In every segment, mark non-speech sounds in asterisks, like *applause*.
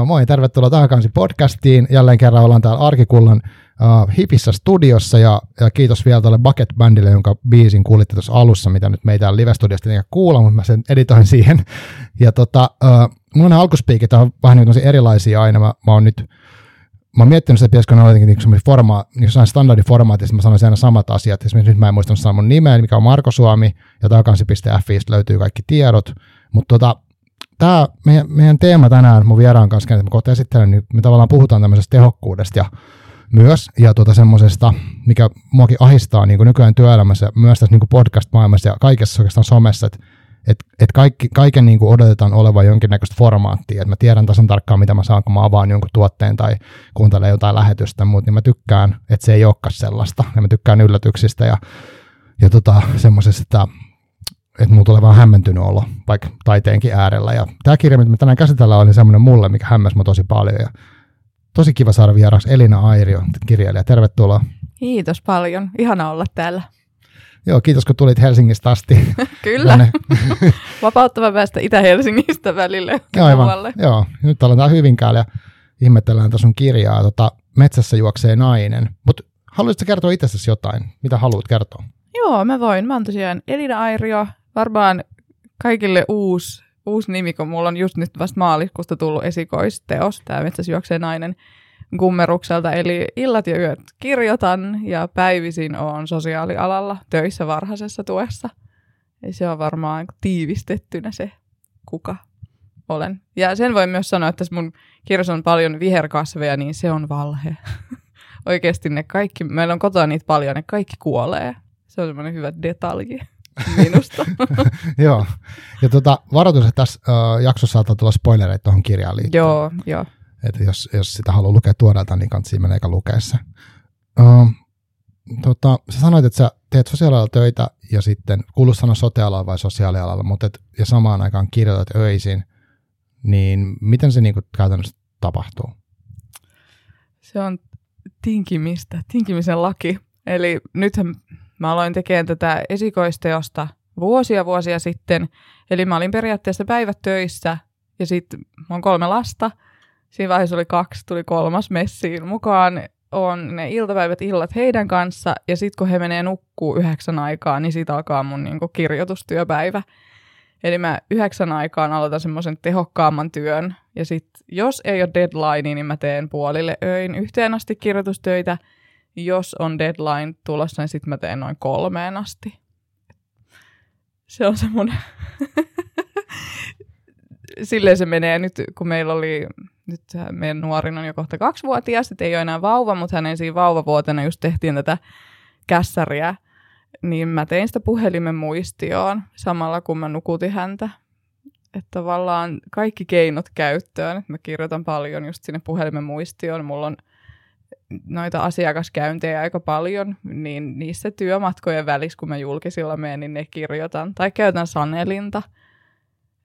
Joo, moi, tervetuloa takaisin podcastiin. Jälleen kerran ollaan täällä Arkikullan uh, hipissä studiossa ja, ja kiitos vielä tuolle Bucket Bandille, jonka biisin kuulitte tuossa alussa, mitä nyt meitä live-studiosta ei kuulla, mutta mä sen editoin *laughs* siihen. Ja tota, uh, mulla on alkuspiikit on vähän niin erilaisia aina. Mä, mä oon nyt mä oon miettinyt sitä, että pitäisikö ne olla jotenkin niin forma, niin standardiformaatissa, mä sanoisin aina samat asiat. Esimerkiksi nyt mä en muistanut sanoa mun nimeä, mikä on Marko Suomi, ja takansi.fi löytyy kaikki tiedot. Mutta tota, tämä meidän, meidän, teema tänään mun vieraan kanssa, että mä kohta esittelen, niin me tavallaan puhutaan tämmöisestä tehokkuudesta ja myös, ja tuota semmoisesta, mikä muakin ahistaa niin kuin nykyään työelämässä, myös tässä niin kuin podcast-maailmassa ja kaikessa oikeastaan somessa, että et, et kaikki, kaiken niin kuin odotetaan olevan jonkinnäköistä formaattia, että mä tiedän tasan tarkkaan, mitä mä saan, kun mä avaan jonkun tuotteen tai kuuntelen jotain lähetystä, mutta niin mä tykkään, että se ei olekaan sellaista, ja mä tykkään yllätyksistä ja, ja tota, semmoisesta, että että mulla tulee vaan hämmentynyt olo, vaikka taiteenkin äärellä. Ja tämä kirja, mitä me tänään käsitellään, oli semmoinen mulle, mikä hämmäsi mä tosi paljon. Ja tosi kiva saada vieraaksi Elina Airio, kirjailija. Tervetuloa. Kiitos paljon. Ihana olla täällä. Joo, kiitos kun tulit Helsingistä asti. *laughs* Kyllä. *laughs* Vapauttava päästä Itä-Helsingistä välille. Aivan. Joo, nyt ollaan täällä Hyvinkäällä ja ihmetellään tässä sun kirjaa. Tota, Metsässä juoksee nainen. Mutta haluaisitko kertoa itsestäsi jotain? Mitä haluat kertoa? Joo, mä voin. Mä oon tosiaan Elina Airio. Varmaan kaikille uusi, uusi nimi, kun mulla on just nyt vasta maaliskuusta tullut esikoisteos, tämä Metsässä juoksee nainen kummerukselta. Eli illat ja yöt kirjoitan ja päivisin on sosiaalialalla töissä varhaisessa tuessa. Eli se on varmaan tiivistettynä se, kuka olen. Ja sen voi myös sanoa, että mun kirjassa on paljon viherkasveja, niin se on valhe. *laughs* Oikeasti ne kaikki, meillä on kotona niitä paljon, ne kaikki kuolee. Se on semmoinen hyvä detalji minusta. *laughs* joo. Ja tota, varoitus, että tässä uh, jaksossa saattaa tulla spoilereita tuohon kirjaan liittyen. Joo, joo. Että jos, jos sitä haluaa lukea tuoreelta, niin kannattaa mennä eikä lukea se. Uh, tota, sä sanoit, että sä teet sosiaalialalla töitä ja sitten, kuuluu sanoa sotealalla vai sosiaalialalla, mutta et, ja samaan aikaan kirjoitat öisin, niin miten se niinku käytännössä tapahtuu? Se on tinkimistä, tinkimisen laki. Eli nythän Mä aloin tekemään tätä esikoisteosta vuosia vuosia sitten. Eli mä olin periaatteessa päivät töissä ja sitten mä oon kolme lasta. Siinä vaiheessa oli kaksi, tuli kolmas messiin mukaan. On ne iltapäivät illat heidän kanssa ja sitten kun he menee nukkuu yhdeksän aikaa, niin siitä alkaa mun niinku kirjoitustyöpäivä. Eli mä yhdeksän aikaan aloitan semmoisen tehokkaamman työn. Ja sitten jos ei ole deadline, niin mä teen puolille öin yhteen asti kirjoitustöitä – jos on deadline tulossa, niin sitten mä teen noin kolmeen asti. Se on semmoinen... *laughs* Silleen se menee nyt, kun meillä oli, nyt meidän nuorin on jo kohta kaksivuotias, sitten ei ole enää vauva, mutta hänen siinä vauvavuotena just tehtiin tätä kässäriä, niin mä tein sitä puhelimen muistioon samalla, kun mä nukutin häntä. Että tavallaan kaikki keinot käyttöön. Mä kirjoitan paljon just sinne puhelimen muistioon. Mulla on noita asiakaskäyntejä aika paljon, niin niissä työmatkojen välissä, kun mä julkisilla menen, niin ne kirjoitan. Tai käytän sanelinta.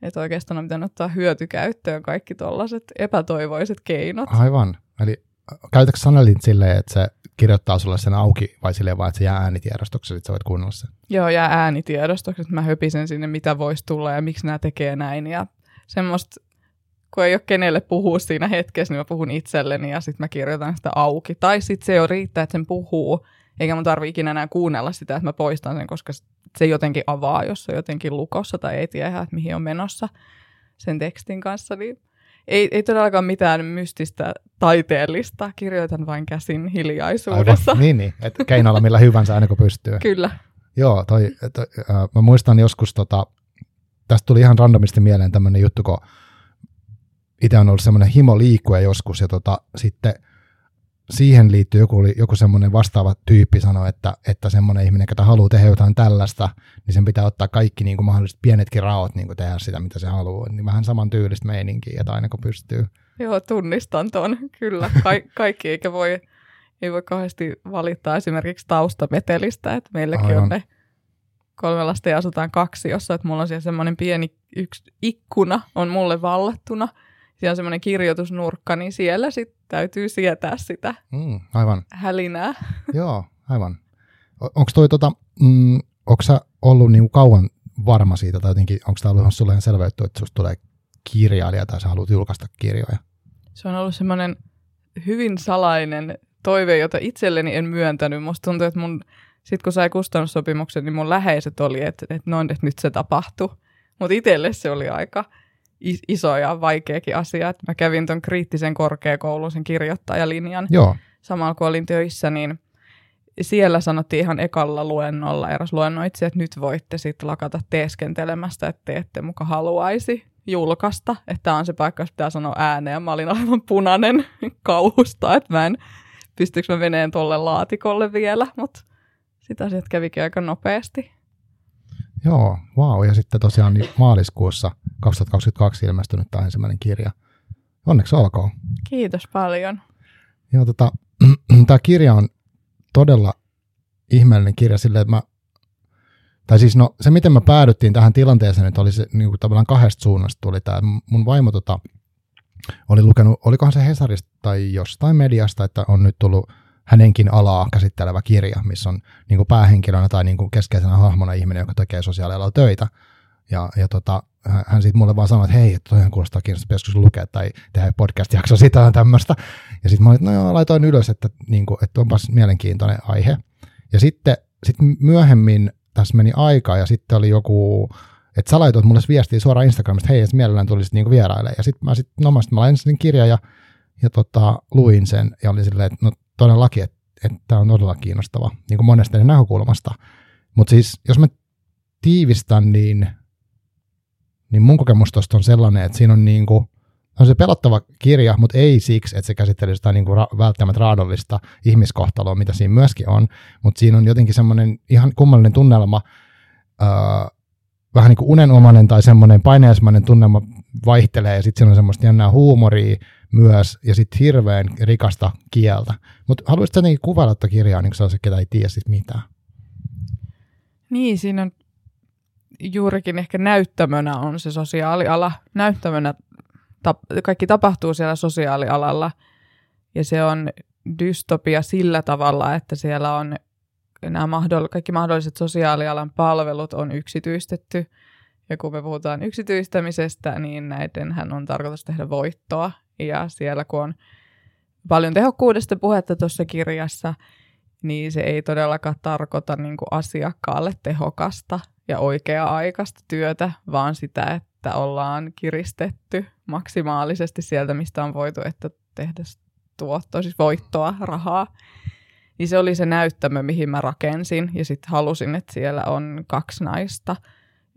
Että oikeastaan on pitänyt ottaa hyötykäyttöön kaikki tollaiset epätoivoiset keinot. Aivan. Eli käytätkö sanelin silleen, että se kirjoittaa sulle sen auki vai silleen vaan, että se jää äänitiedostoksi, että sä voit kuunnella sen? Joo, jää äänitiedostoksi, että mä höpisen sinne, mitä voisi tulla ja miksi nämä tekee näin. Ja semmoista kun ei ole kenelle puhua siinä hetkessä, niin mä puhun itselleni ja sitten mä kirjoitan sitä auki. Tai sitten se jo riittää, että sen puhuu, eikä mun tarvi ikinä enää kuunnella sitä, että mä poistan sen, koska se jotenkin avaa, jos se on jotenkin lukossa tai ei tiedä, että mihin on menossa sen tekstin kanssa. Niin ei, ei todellakaan mitään mystistä taiteellista, kirjoitan vain käsin hiljaisuudessa. Aivan, niin, niin. että keinoilla millä hyvänsä aina kun pystyy. Kyllä. Joo, toi, toi, äh, mä muistan joskus, tota, tästä tuli ihan randomisti mieleen tämmöinen juttu, kun itse on ollut semmoinen himo liikkua joskus ja tota, sitten siihen liittyy joku, joku semmoinen vastaava tyyppi sanoi, että, että semmoinen ihminen, joka haluaa tehdä jotain tällaista, niin sen pitää ottaa kaikki niin kuin mahdolliset pienetkin raot niin kuin tehdä sitä, mitä se haluaa. Niin vähän saman tyylistä meininkiä, että aina kun pystyy. Joo, tunnistan ton, kyllä. Ka- kaikki eikä voi, ei voi kauheasti valittaa esimerkiksi taustametelistä, että meilläkin Aivan. on ne kolme lasta ja asutaan kaksi, jossa että mulla on siellä semmoinen pieni yksi ikkuna on mulle vallattuna – siellä on semmoinen kirjoitusnurkka, niin siellä sitten täytyy sietää sitä mm, aivan. hälinää. *laughs* Joo, aivan. Onko toi tota, mm, onko sä ollut niinku kauan varma siitä, tai jotenkin onko tämä ollut sulle selveytty, että susta tulee kirjailija tai sä haluat julkaista kirjoja? Se on ollut semmoinen hyvin salainen toive, jota itselleni en myöntänyt. Musta tuntuu, että mun, sit kun sai kustannussopimuksen, niin mun läheiset oli, että, että, noin, että nyt se tapahtui. Mutta itselle se oli aika iso ja vaikeakin asia. Mä kävin ton kriittisen korkeakoulun, sen kirjoittajalinjan. Joo. Samalla kun olin töissä, niin siellä sanottiin ihan ekalla luennolla eräs luennoitsija, että nyt voitte sitten lakata teeskentelemästä, että te ette muka haluaisi julkaista, että tämä on se paikka, jos pitää sanoa ääneen. Mä olin aivan punainen *laughs* kauhusta, että mä en, pystyykö mä meneen tuolle laatikolle vielä, mutta sitä asiat kävikin aika nopeasti. Joo, wow. Ja sitten tosiaan niin maaliskuussa 2022 ilmestynyt tämä ensimmäinen kirja. Onneksi olkoon. Kiitos paljon. Joo, tota, *clears throat* tämä kirja on todella ihmeellinen kirja sille, että mä, tai siis no se miten me päädyttiin tähän tilanteeseen, että oli se niin kuin tavallaan kahdesta suunnasta tuli tämä. Mun vaimo tota, oli lukenut, olikohan se Hesarista tai jostain mediasta, että on nyt tullut hänenkin alaa käsittelevä kirja, missä on niin kuin päähenkilönä tai niin kuin keskeisenä hahmona ihminen, joka tekee sosiaalialalla töitä. Ja, ja tota, hän sitten mulle vaan sanoi, että hei, että toihan kuulostaa kiinnostavaa joskus lukea tai tehdä podcast-jakso sitä ja tämmöistä. Ja sitten mä olin, no joo, laitoin ylös, että, niin kuin, että onpas mielenkiintoinen aihe. Ja sitten sit myöhemmin tässä meni aika ja sitten oli joku, että sä laitoit mulle viestiä suoraan Instagramista, hei, että mielellään tulisit niinku vieraille. Ja sitten mä sitten, no mä, sit mä lain sen kirjan ja, ja tota, luin sen ja oli silleen, että no todellakin, että tämä on todella kiinnostava niin kuin monesta näkökulmasta. Mutta siis, jos mä tiivistän, niin niin mun kokemus tuosta on sellainen, että siinä on niin kuin, on se pelottava kirja, mutta ei siksi, että se käsittelee sitä niin kuin ra- välttämättä raadollista ihmiskohtaloa, mitä siinä myöskin on, mutta siinä on jotenkin semmoinen ihan kummallinen tunnelma, öö, vähän niin kuin unenomainen tai semmoinen paineismainen tunnelma vaihtelee, ja sitten siinä on semmoista jännää huumoria myös, ja sitten hirveän rikasta kieltä. Mutta haluaisitko jotenkin kuvailla tätä kirjaa, niin kuin se ketä ei tiedä sit mitään? Niin, siinä on juurikin ehkä näyttämönä on se sosiaaliala. Näyttämönä tap- kaikki tapahtuu siellä sosiaalialalla ja se on dystopia sillä tavalla, että siellä on nämä mahdoll- kaikki mahdolliset sosiaalialan palvelut on yksityistetty. Ja kun me puhutaan yksityistämisestä, niin näidenhän on tarkoitus tehdä voittoa. Ja siellä kun on paljon tehokkuudesta puhetta tuossa kirjassa, niin se ei todellakaan tarkoita niin kuin asiakkaalle tehokasta ja oikea-aikaista työtä, vaan sitä, että ollaan kiristetty maksimaalisesti sieltä, mistä on voitu että tehdä tuottoa, siis voittoa, rahaa. Niin se oli se näyttämö, mihin mä rakensin ja sitten halusin, että siellä on kaksi naista,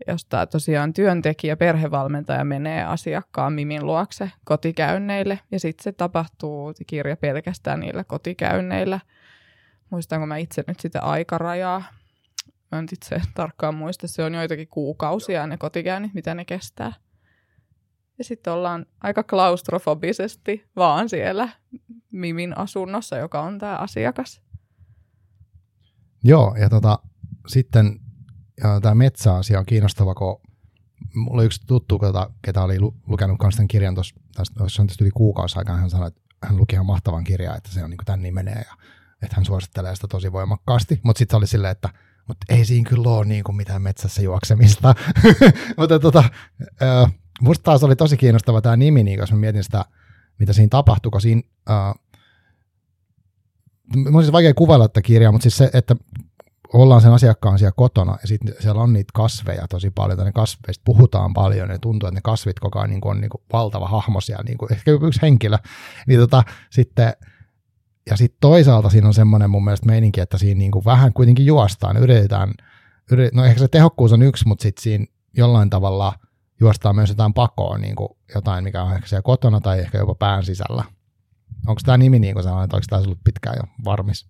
josta tosiaan työntekijä, perhevalmentaja menee asiakkaan Mimin luokse kotikäynneille ja sitten se tapahtuu kirja pelkästään niillä kotikäynneillä. Muistanko mä itse nyt sitä aikarajaa, Mä en itse tarkkaan muista, se on joitakin kuukausia ne kotikäynnit, mitä ne kestää. Ja sitten ollaan aika klaustrofobisesti vaan siellä Mimin asunnossa, joka on tämä asiakas. Joo, ja tota, sitten tämä metsäasia on kiinnostava, kun mulla oli yksi tuttu, ketä, ketä oli lukenut myös tämän kirjan tuossa, on tietysti yli kuukausi aikaa, hän sanoi, että hän luki ihan mahtavan kirjan, että se on niin kuin tämän nimenee ja että hän suosittelee sitä tosi voimakkaasti, mutta sitten se oli silleen, että mutta ei siinä kyllä ole niin kuin mitään metsässä juoksemista. *laughs* mutta tota, äh, musta taas oli tosi kiinnostava tämä nimi, niin jos mä mietin sitä, mitä siinä tapahtui, kun siinä, äh, on siis vaikea kuvailla tätä kirjaa, mutta siis se, että ollaan sen asiakkaan siellä kotona ja sitten siellä on niitä kasveja tosi paljon, tai ne kasveista puhutaan paljon ja tuntuu, että ne kasvit koko ajan niin on niin kuin valtava hahmo siellä, niin kuin, ehkä yksi henkilö, niin tota, sitten ja sitten toisaalta siinä on semmoinen mun mielestä meininki, että siinä niin kuin vähän kuitenkin juostaan, yritetään, yrit, no ehkä se tehokkuus on yksi, mutta sitten siinä jollain tavalla juostaan myös jotain pakoa, niin kuin jotain, mikä on ehkä siellä kotona tai ehkä jopa pään sisällä. Onko tämä nimi niin kuin sellainen, että onko tämä ollut pitkään jo varmis?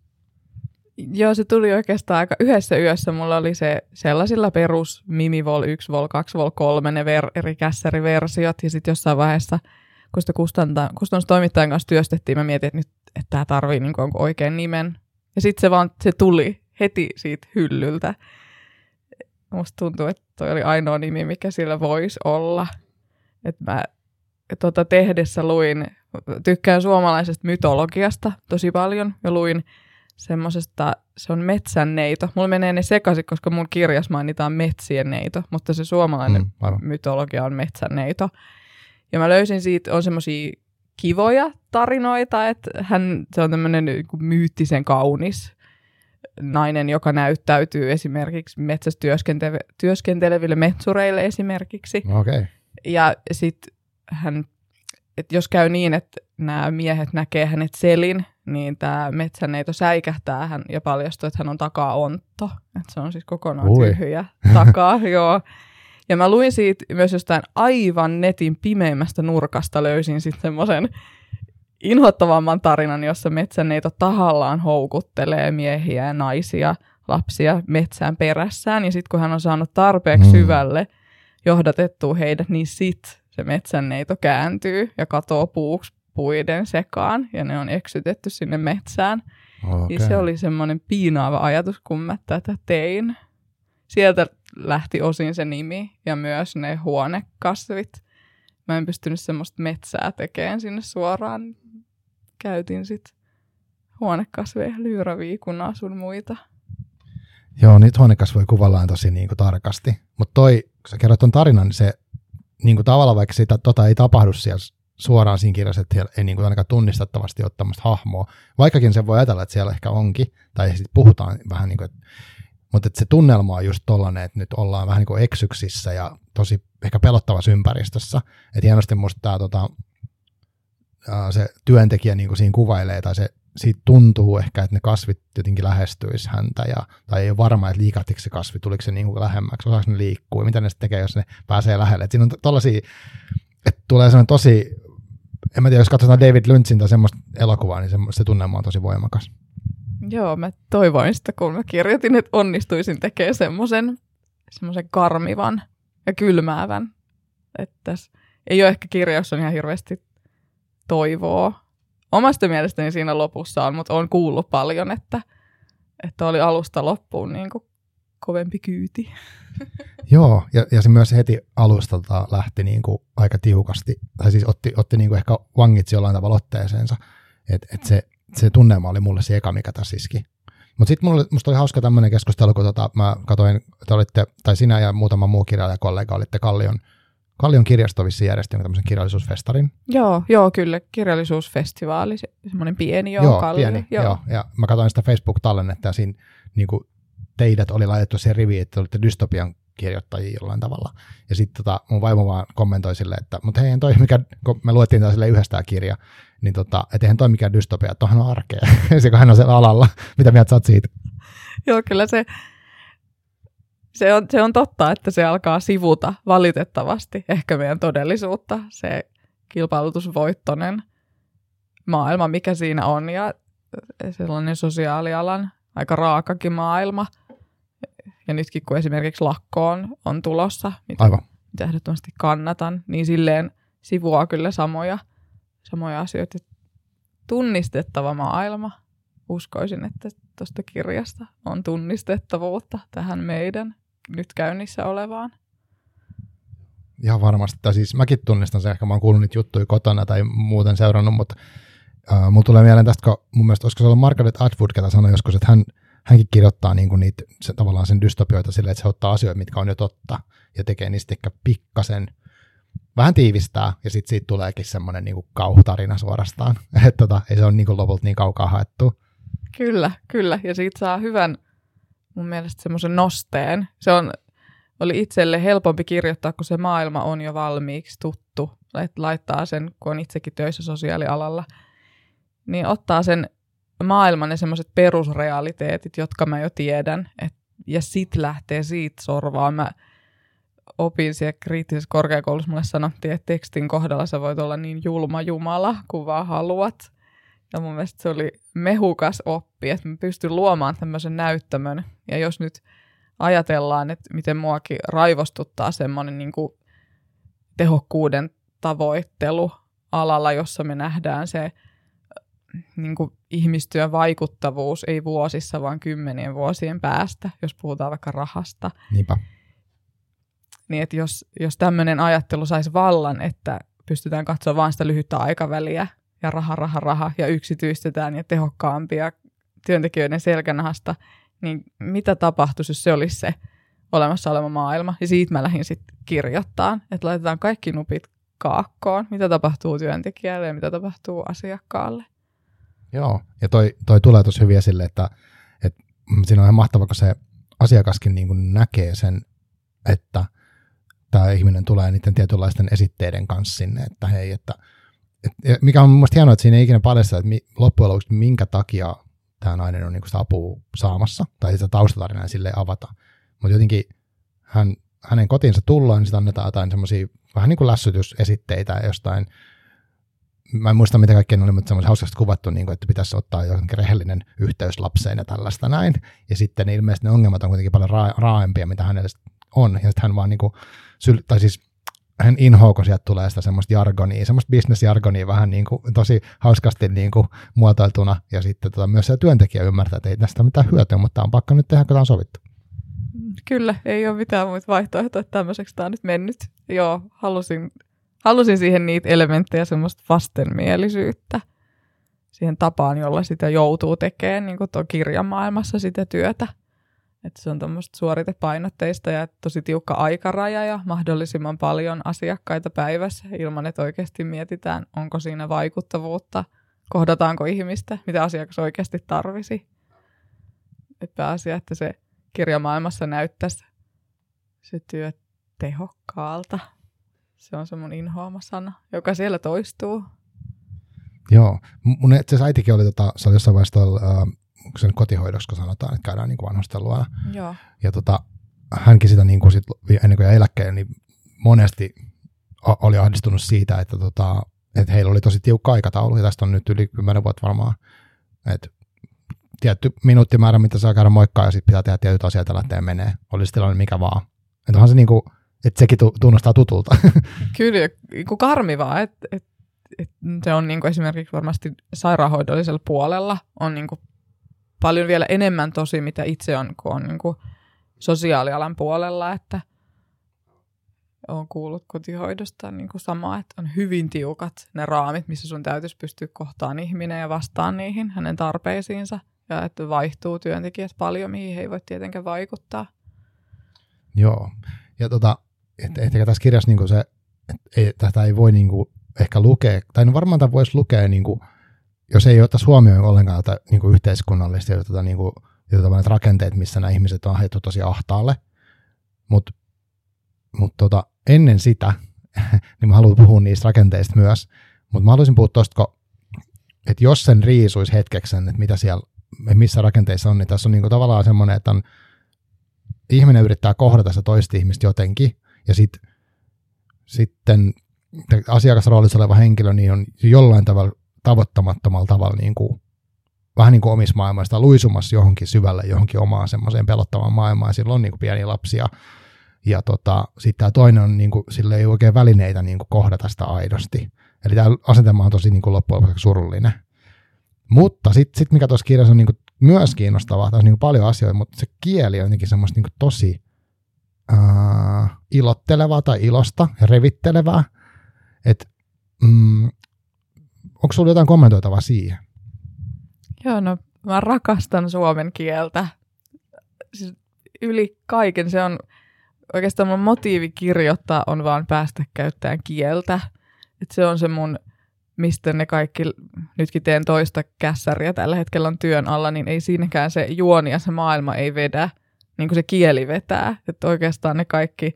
Joo, se tuli oikeastaan aika yhdessä yössä. Mulla oli se sellaisilla perus Mimivol 1, Vol 2, Vol 3, ne ver, eri kässäriversiot, ja sitten jossain vaiheessa, kun sitä kustannustoimittajan kanssa työstettiin, mä mietin, että nyt että tämä tarvii niin kuin oikein nimen. Ja sitten se vaan se tuli heti siitä hyllyltä. Musta tuntuu, että toi oli ainoa nimi, mikä sillä voisi olla. Että mä tota, tehdessä luin, tykkään suomalaisesta mytologiasta tosi paljon, ja luin semmoisesta, se on metsänneito. Mulla menee ne sekaisin, koska mun kirjas mainitaan metsien neito, mutta se suomalainen mm, mytologia on metsänneito. Ja mä löysin siitä, on semmoisia kivoja tarinoita, että hän, se on tämmöinen niinku myyttisen kaunis nainen, joka näyttäytyy esimerkiksi metsästyöskenteleville metsureille esimerkiksi. Okay. Ja sitten hän, että jos käy niin, että nämä miehet näkee hänet selin, niin tämä metsäneito säikähtää hän ja paljastuu, että hän on takaa ontto. Että se on siis kokonaan Ui. tyhjä takaa, *laughs* joo. Ja mä luin siitä myös jostain aivan netin pimeimmästä nurkasta löysin sitten semmoisen inhottavamman tarinan, jossa metsäneito tahallaan houkuttelee miehiä ja naisia, lapsia metsään perässään. Ja sitten kun hän on saanut tarpeeksi Mm. syvälle johdatettua heidät, niin sit se metsänneito kääntyy ja katoo puuksi puiden sekaan ja ne on eksytetty sinne metsään. Okay. Okay. Ja se oli semmoinen piinaava ajatus, kun mä tätä tein. Sieltä lähti osin se nimi ja myös ne huonekasvit. Mä en pystynyt semmoista metsää tekemään sinne suoraan. Käytin sitten huonekasveja, lyyraviikunaa sun muita. Joo, niitä huonekasvoja kuvallaan tosi niin kuin tarkasti. Mutta toi, kun sä kerroit ton tarinan, niin se niin kuin tavallaan vaikka sitä, tota ei tapahdu siellä suoraan siinä kirjassa, että ei niin kuin ainakaan tunnistettavasti ole tämmöistä hahmoa. Vaikkakin se voi ajatella, että siellä ehkä onkin, tai sitten puhutaan vähän niin kuin, että, mutta se tunnelma on just tollainen, että nyt ollaan vähän niin kuin eksyksissä ja tosi ehkä pelottavassa ympäristössä. Että hienosti musta tämä tota, se työntekijä niin kuin siinä kuvailee, tai se siitä tuntuu ehkä, että ne kasvit jotenkin lähestyisi häntä, ja, tai ei ole varma, että liikahtiko se kasvi, tuliko se niin kuin lähemmäksi, osaako ne liikkuu, mitä ne sitten tekee, jos ne pääsee lähelle. Et siinä on tollaisia, että tulee sellainen tosi, en mä tiedä, jos katsotaan David Lynchin tai semmoista elokuvaa, niin se, se tunnelma on tosi voimakas. Joo, mä toivoin sitä, kun mä kirjoitin, että onnistuisin tekemään semmoisen semmoisen karmivan ja kylmäävän. Että tässä ei ole ehkä kirja, jossa on ihan hirveästi toivoa. Omasta mielestäni siinä lopussa on, mutta on kuullut paljon, että, että oli alusta loppuun niin kuin kovempi kyyti. *laughs* Joo, ja, ja se myös heti alustalta lähti niin kuin aika tiukasti, tai siis otti, otti niin kuin ehkä vangitsi jollain tavalla otteeseensa, että et se, se tunnelma oli mulle se eka, mikä tässä iski. Mutta sitten musta oli hauska tämmöinen keskustelu, kun tota, mä katsoin, että olitte, tai sinä ja muutama muu kirjailijakollega olitte Kallion, Kallion kirjastovissa järjestänyt tämmöisen kirjallisuusfestarin. Joo, joo, kyllä. Kirjallisuusfestivaali, se, semmoinen pieni joo, joo Kalli. pieni, joo. joo. Ja mä katsoin sitä Facebook-tallennetta ja siinä niin kuin teidät oli laitettu se rivi, että olitte dystopian kirjoittajia jollain tavalla. Ja sitten tota, mun vaimo vaan kommentoi silleen, että mutta hei, toi mikä, kun me luettiin taas yhdessä tämä kirja, niin tota, et eihän toi mikään dystopia, että on arkea. *laughs* se hän on siellä alalla. Mitä mieltä sä oot siitä? Joo, kyllä se, se, on, se on totta, että se alkaa sivuta valitettavasti ehkä meidän todellisuutta, se kilpailutusvoittonen maailma, mikä siinä on, ja sellainen sosiaalialan aika raakakin maailma. Ja nytkin kun esimerkiksi lakko on, on tulossa, mitä, Aivan. mitä ehdottomasti kannatan, niin silleen sivuaa kyllä samoja, samoja asioita. Tunnistettava maailma. Uskoisin, että tuosta kirjasta on tunnistettavuutta tähän meidän nyt käynnissä olevaan. Ihan varmasti. Tai siis mäkin tunnistan sen, ehkä mä oon kuullut niitä juttuja kotona tai muuten seurannut, mutta uh, mulla tulee mieleen tästä, kun mun mielestä olisiko se ollut Margaret Atwood, ketä sanoi joskus, että hän, hänkin kirjoittaa niin kuin niitä, se, tavallaan sen dystopioita silleen, että se ottaa asioita, mitkä on jo totta, ja tekee niistä ehkä pikkasen, vähän tiivistää, ja sitten siitä tuleekin semmoinen niin kauhutarina suorastaan. *laughs* Että tota, ei se ole niin kuin lopulta niin kaukaa haettu. Kyllä, kyllä. Ja siitä saa hyvän, mun mielestä semmoisen nosteen. Se on, oli itselle helpompi kirjoittaa, kun se maailma on jo valmiiksi tuttu. Että laittaa sen, kun on itsekin töissä sosiaalialalla, niin ottaa sen maailman ja semmoiset perusrealiteetit, jotka mä jo tiedän, et, ja sit lähtee siitä sorvaan. Mä opin siellä kriittisessä korkeakoulussa, mulle sanottiin, että tekstin kohdalla sä voit olla niin julma jumala kuin vaan haluat. Ja mun mielestä se oli mehukas oppi, että mä pystyn luomaan tämmöisen näyttämön. Ja jos nyt ajatellaan, että miten muakin raivostuttaa semmoinen niin kuin tehokkuuden tavoittelu alalla, jossa me nähdään se niin kuin ihmistyön vaikuttavuus ei vuosissa, vaan kymmenien vuosien päästä, jos puhutaan vaikka rahasta. Niinpä. Niin, että jos, jos tämmöinen ajattelu saisi vallan, että pystytään katsoa vain sitä lyhyttä aikaväliä ja raha, raha, raha ja yksityistetään ja tehokkaampia työntekijöiden selkänahasta, niin mitä tapahtuisi, jos se olisi se olemassa oleva maailma? Ja siitä mä lähdin sitten kirjoittaa, että laitetaan kaikki nupit kaakkoon, mitä tapahtuu työntekijälle ja mitä tapahtuu asiakkaalle. Joo, ja toi, toi tulee tosi hyvin esille, että, että siinä on ihan mahtavaa, kun se asiakaskin niin kuin näkee sen, että tämä ihminen tulee niiden tietynlaisten esitteiden kanssa sinne, että hei, että et, mikä on mielestäni hienoa, että siinä ei ikinä paljasta, että mi, loppujen lopuksi minkä takia tämä nainen on niin kuin sitä apua saamassa, tai sitä taustatarinaa sille avata. Mutta jotenkin hän, hänen kotiinsa tullaan, niin sitten annetaan jotain semmoisia vähän niin kuin lässytysesitteitä jostain, mä en muista mitä kaikkea oli, mutta semmoisen hauskasti kuvattu, niin kuin, että pitäisi ottaa johonkin rehellinen yhteys lapseen ja tällaista näin. Ja sitten ilmeisesti ne ongelmat on kuitenkin paljon ra- raaempia, mitä hänellä on. Ja sitten hän vaan niin kuin, syl- tai siis hän inhoaa, kun sieltä tulee sitä semmoista jargonia, semmoista bisnesjargonia vähän niin kuin, tosi hauskasti niin kuin, muotoiltuna. Ja sitten tota, myös se työntekijä ymmärtää, että ei tästä mitään hyötyä, mutta on pakko nyt tehdä, kun tämä on sovittu. Kyllä, ei ole mitään muita vaihtoehtoja, että tämmöiseksi tämä on nyt mennyt. Joo, halusin, halusin siihen niitä elementtejä, semmoista vastenmielisyyttä siihen tapaan, jolla sitä joutuu tekemään niin kuin kirjamaailmassa sitä työtä. Että se on tuommoista suoritepainotteista ja tosi tiukka aikaraja ja mahdollisimman paljon asiakkaita päivässä ilman, että oikeasti mietitään, onko siinä vaikuttavuutta, kohdataanko ihmistä, mitä asiakas oikeasti tarvisi. Et pääasia, että se kirjamaailmassa näyttäisi se työ tehokkaalta. Se on se mun inhoama sana, joka siellä toistuu. Joo. Mun itse asiassa äitikin oli, tota, se oli jossain vaiheessa tuolla, äh, sen kotihoidossa, kun sanotaan, että käydään niin vanhusten luona. Joo. Ja tota, hänkin sitä niin kuin sit, ennen kuin jäi eläkkeelle, niin monesti oli ahdistunut siitä, että, tota, että heillä oli tosi tiukka aikataulu, ja tästä on nyt yli 10 vuotta varmaan, että tietty minuuttimäärä, mitä saa käydä moikkaa, ja sitten pitää tehdä tietyt asiat ja lähteä menee. Olisi tilanne mikä vaan. Että onhan se niin kuin, että sekin tunnustaa tutulta. *laughs* Kyllä, niin karmivaa, että, että, että se on niin kuin esimerkiksi varmasti sairaanhoidollisella puolella on niin kuin paljon vielä enemmän tosi, mitä itse on, kun on niin kuin sosiaalialan puolella, että olen kuullut kotihoidosta niin kuin samaa, että on hyvin tiukat ne raamit, missä sun täytyisi pystyä kohtaan ihminen ja vastaan niihin hänen tarpeisiinsa. Ja että vaihtuu työntekijät paljon, mihin he ei voi tietenkään vaikuttaa. Joo. Ja tota, että ehkä tässä kirjassa niin se, että ei, tätä ei voi niin kuin ehkä lukea, tai no varmaan tämä voisi lukea niin kuin jos ei ottaisi huomioon ollenkaan tätä niin kuin yhteiskunnallista ja tätä, niin kuin, tätä rakenteet, missä nämä ihmiset on ajettu tosi ahtaalle. Mutta mut tota, ennen sitä, *laughs* niin mä haluan puhua niistä rakenteista myös, mutta mä haluaisin puhua tuosta, että jos sen riisuisi hetkeksi että mitä siellä, missä rakenteissa on, niin tässä on niin kuin tavallaan semmoinen, että on, ihminen yrittää kohdata sitä toista ihmistä jotenkin, ja sit, sitten asiakasroolissa oleva henkilö niin on jollain tavalla tavoittamattomalla tavalla niin kuin, vähän niin kuin omissa maailmassa, luisumassa johonkin syvälle, johonkin omaan semmoiseen pelottavaan maailmaan, ja silloin on niin kuin pieniä lapsia, ja tota, sitten tämä toinen on, niin kuin, sillä ei oikein välineitä niin kuin kohdata sitä aidosti. Eli tämä asetelma on tosi niin kuin loppujen lopuksi surullinen. Mutta sitten sit mikä tuossa kirjassa on niin kuin myös kiinnostavaa, tässä on niin paljon asioita, mutta se kieli on jotenkin semmoista niin kuin tosi uh, ilottelevaa tai ilosta ja revittelevää. Että mm, onko sinulla jotain kommentoitavaa siihen? Joo, no mä rakastan suomen kieltä. Siis yli kaiken se on, oikeastaan mun motiivi kirjoittaa on vaan päästä käyttämään kieltä. Et se on se mun, mistä ne kaikki, nytkin teen toista kässäriä tällä hetkellä on työn alla, niin ei siinäkään se juoni ja se maailma ei vedä, niin kuin se kieli vetää. Että oikeastaan ne kaikki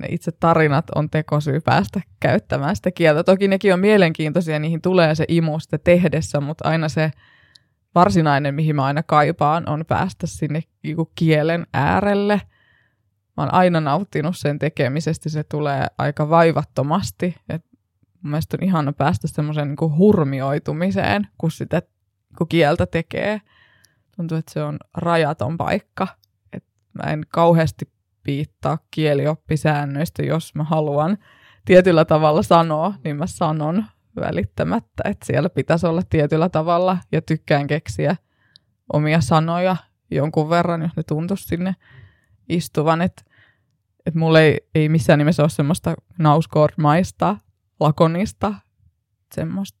ne itse tarinat on tekosyy päästä käyttämään sitä kieltä. Toki nekin on mielenkiintoisia, niihin tulee se imu sitä tehdessä, mutta aina se varsinainen, mihin mä aina kaipaan, on päästä sinne kielen äärelle. Mä oon aina nauttinut sen tekemisestä, se tulee aika vaivattomasti. Et mun mielestä on ihana päästä semmoiseen niin hurmioitumiseen, kun sitä kun kieltä tekee. Tuntuu, että se on rajaton paikka. Et mä en kauheasti piittaa kielioppisäännöistä, jos mä haluan tietyllä tavalla sanoa, niin mä sanon välittämättä, että siellä pitäisi olla tietyllä tavalla ja tykkään keksiä omia sanoja jonkun verran, jos ne tuntuisi sinne istuvan, että että mulla ei, ei missään nimessä ole semmoista nauskormaista, lakonista, semmoista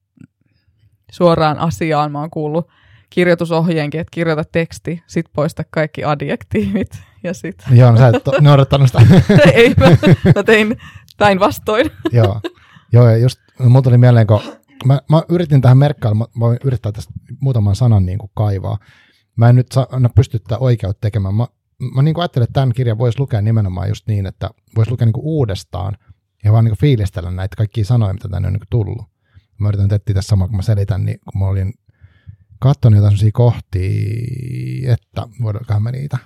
suoraan asiaan. Mä oon kuullut kirjoitusohjeenkin, että kirjoita teksti, sit poista kaikki adjektiivit. Ja sit. Joo, no sä et noudattanut sitä. *laughs* ei, mä, mä tein *laughs* päinvastoin. *laughs* Joo, joo ja just mulla tuli mieleen, kun mä, mä yritin tähän merkkailla, mä voin yrittää tästä muutaman sanan niin kuin kaivaa. Mä en nyt saa, anna pysty tätä oikeutta tekemään. Mä, mä niin kuin ajattelin, että tämän kirjan voisi lukea nimenomaan just niin, että voisi lukea niin kuin uudestaan ja vaan niin kuin fiilistellä näitä kaikkia sanoja, mitä tänne on niin kuin tullut. Mä yritän tehdä tässä samaa, kun mä selitän, niin kun mä olin katsonut jotain sellaisia kohtia, että voidaankohan mä niitä.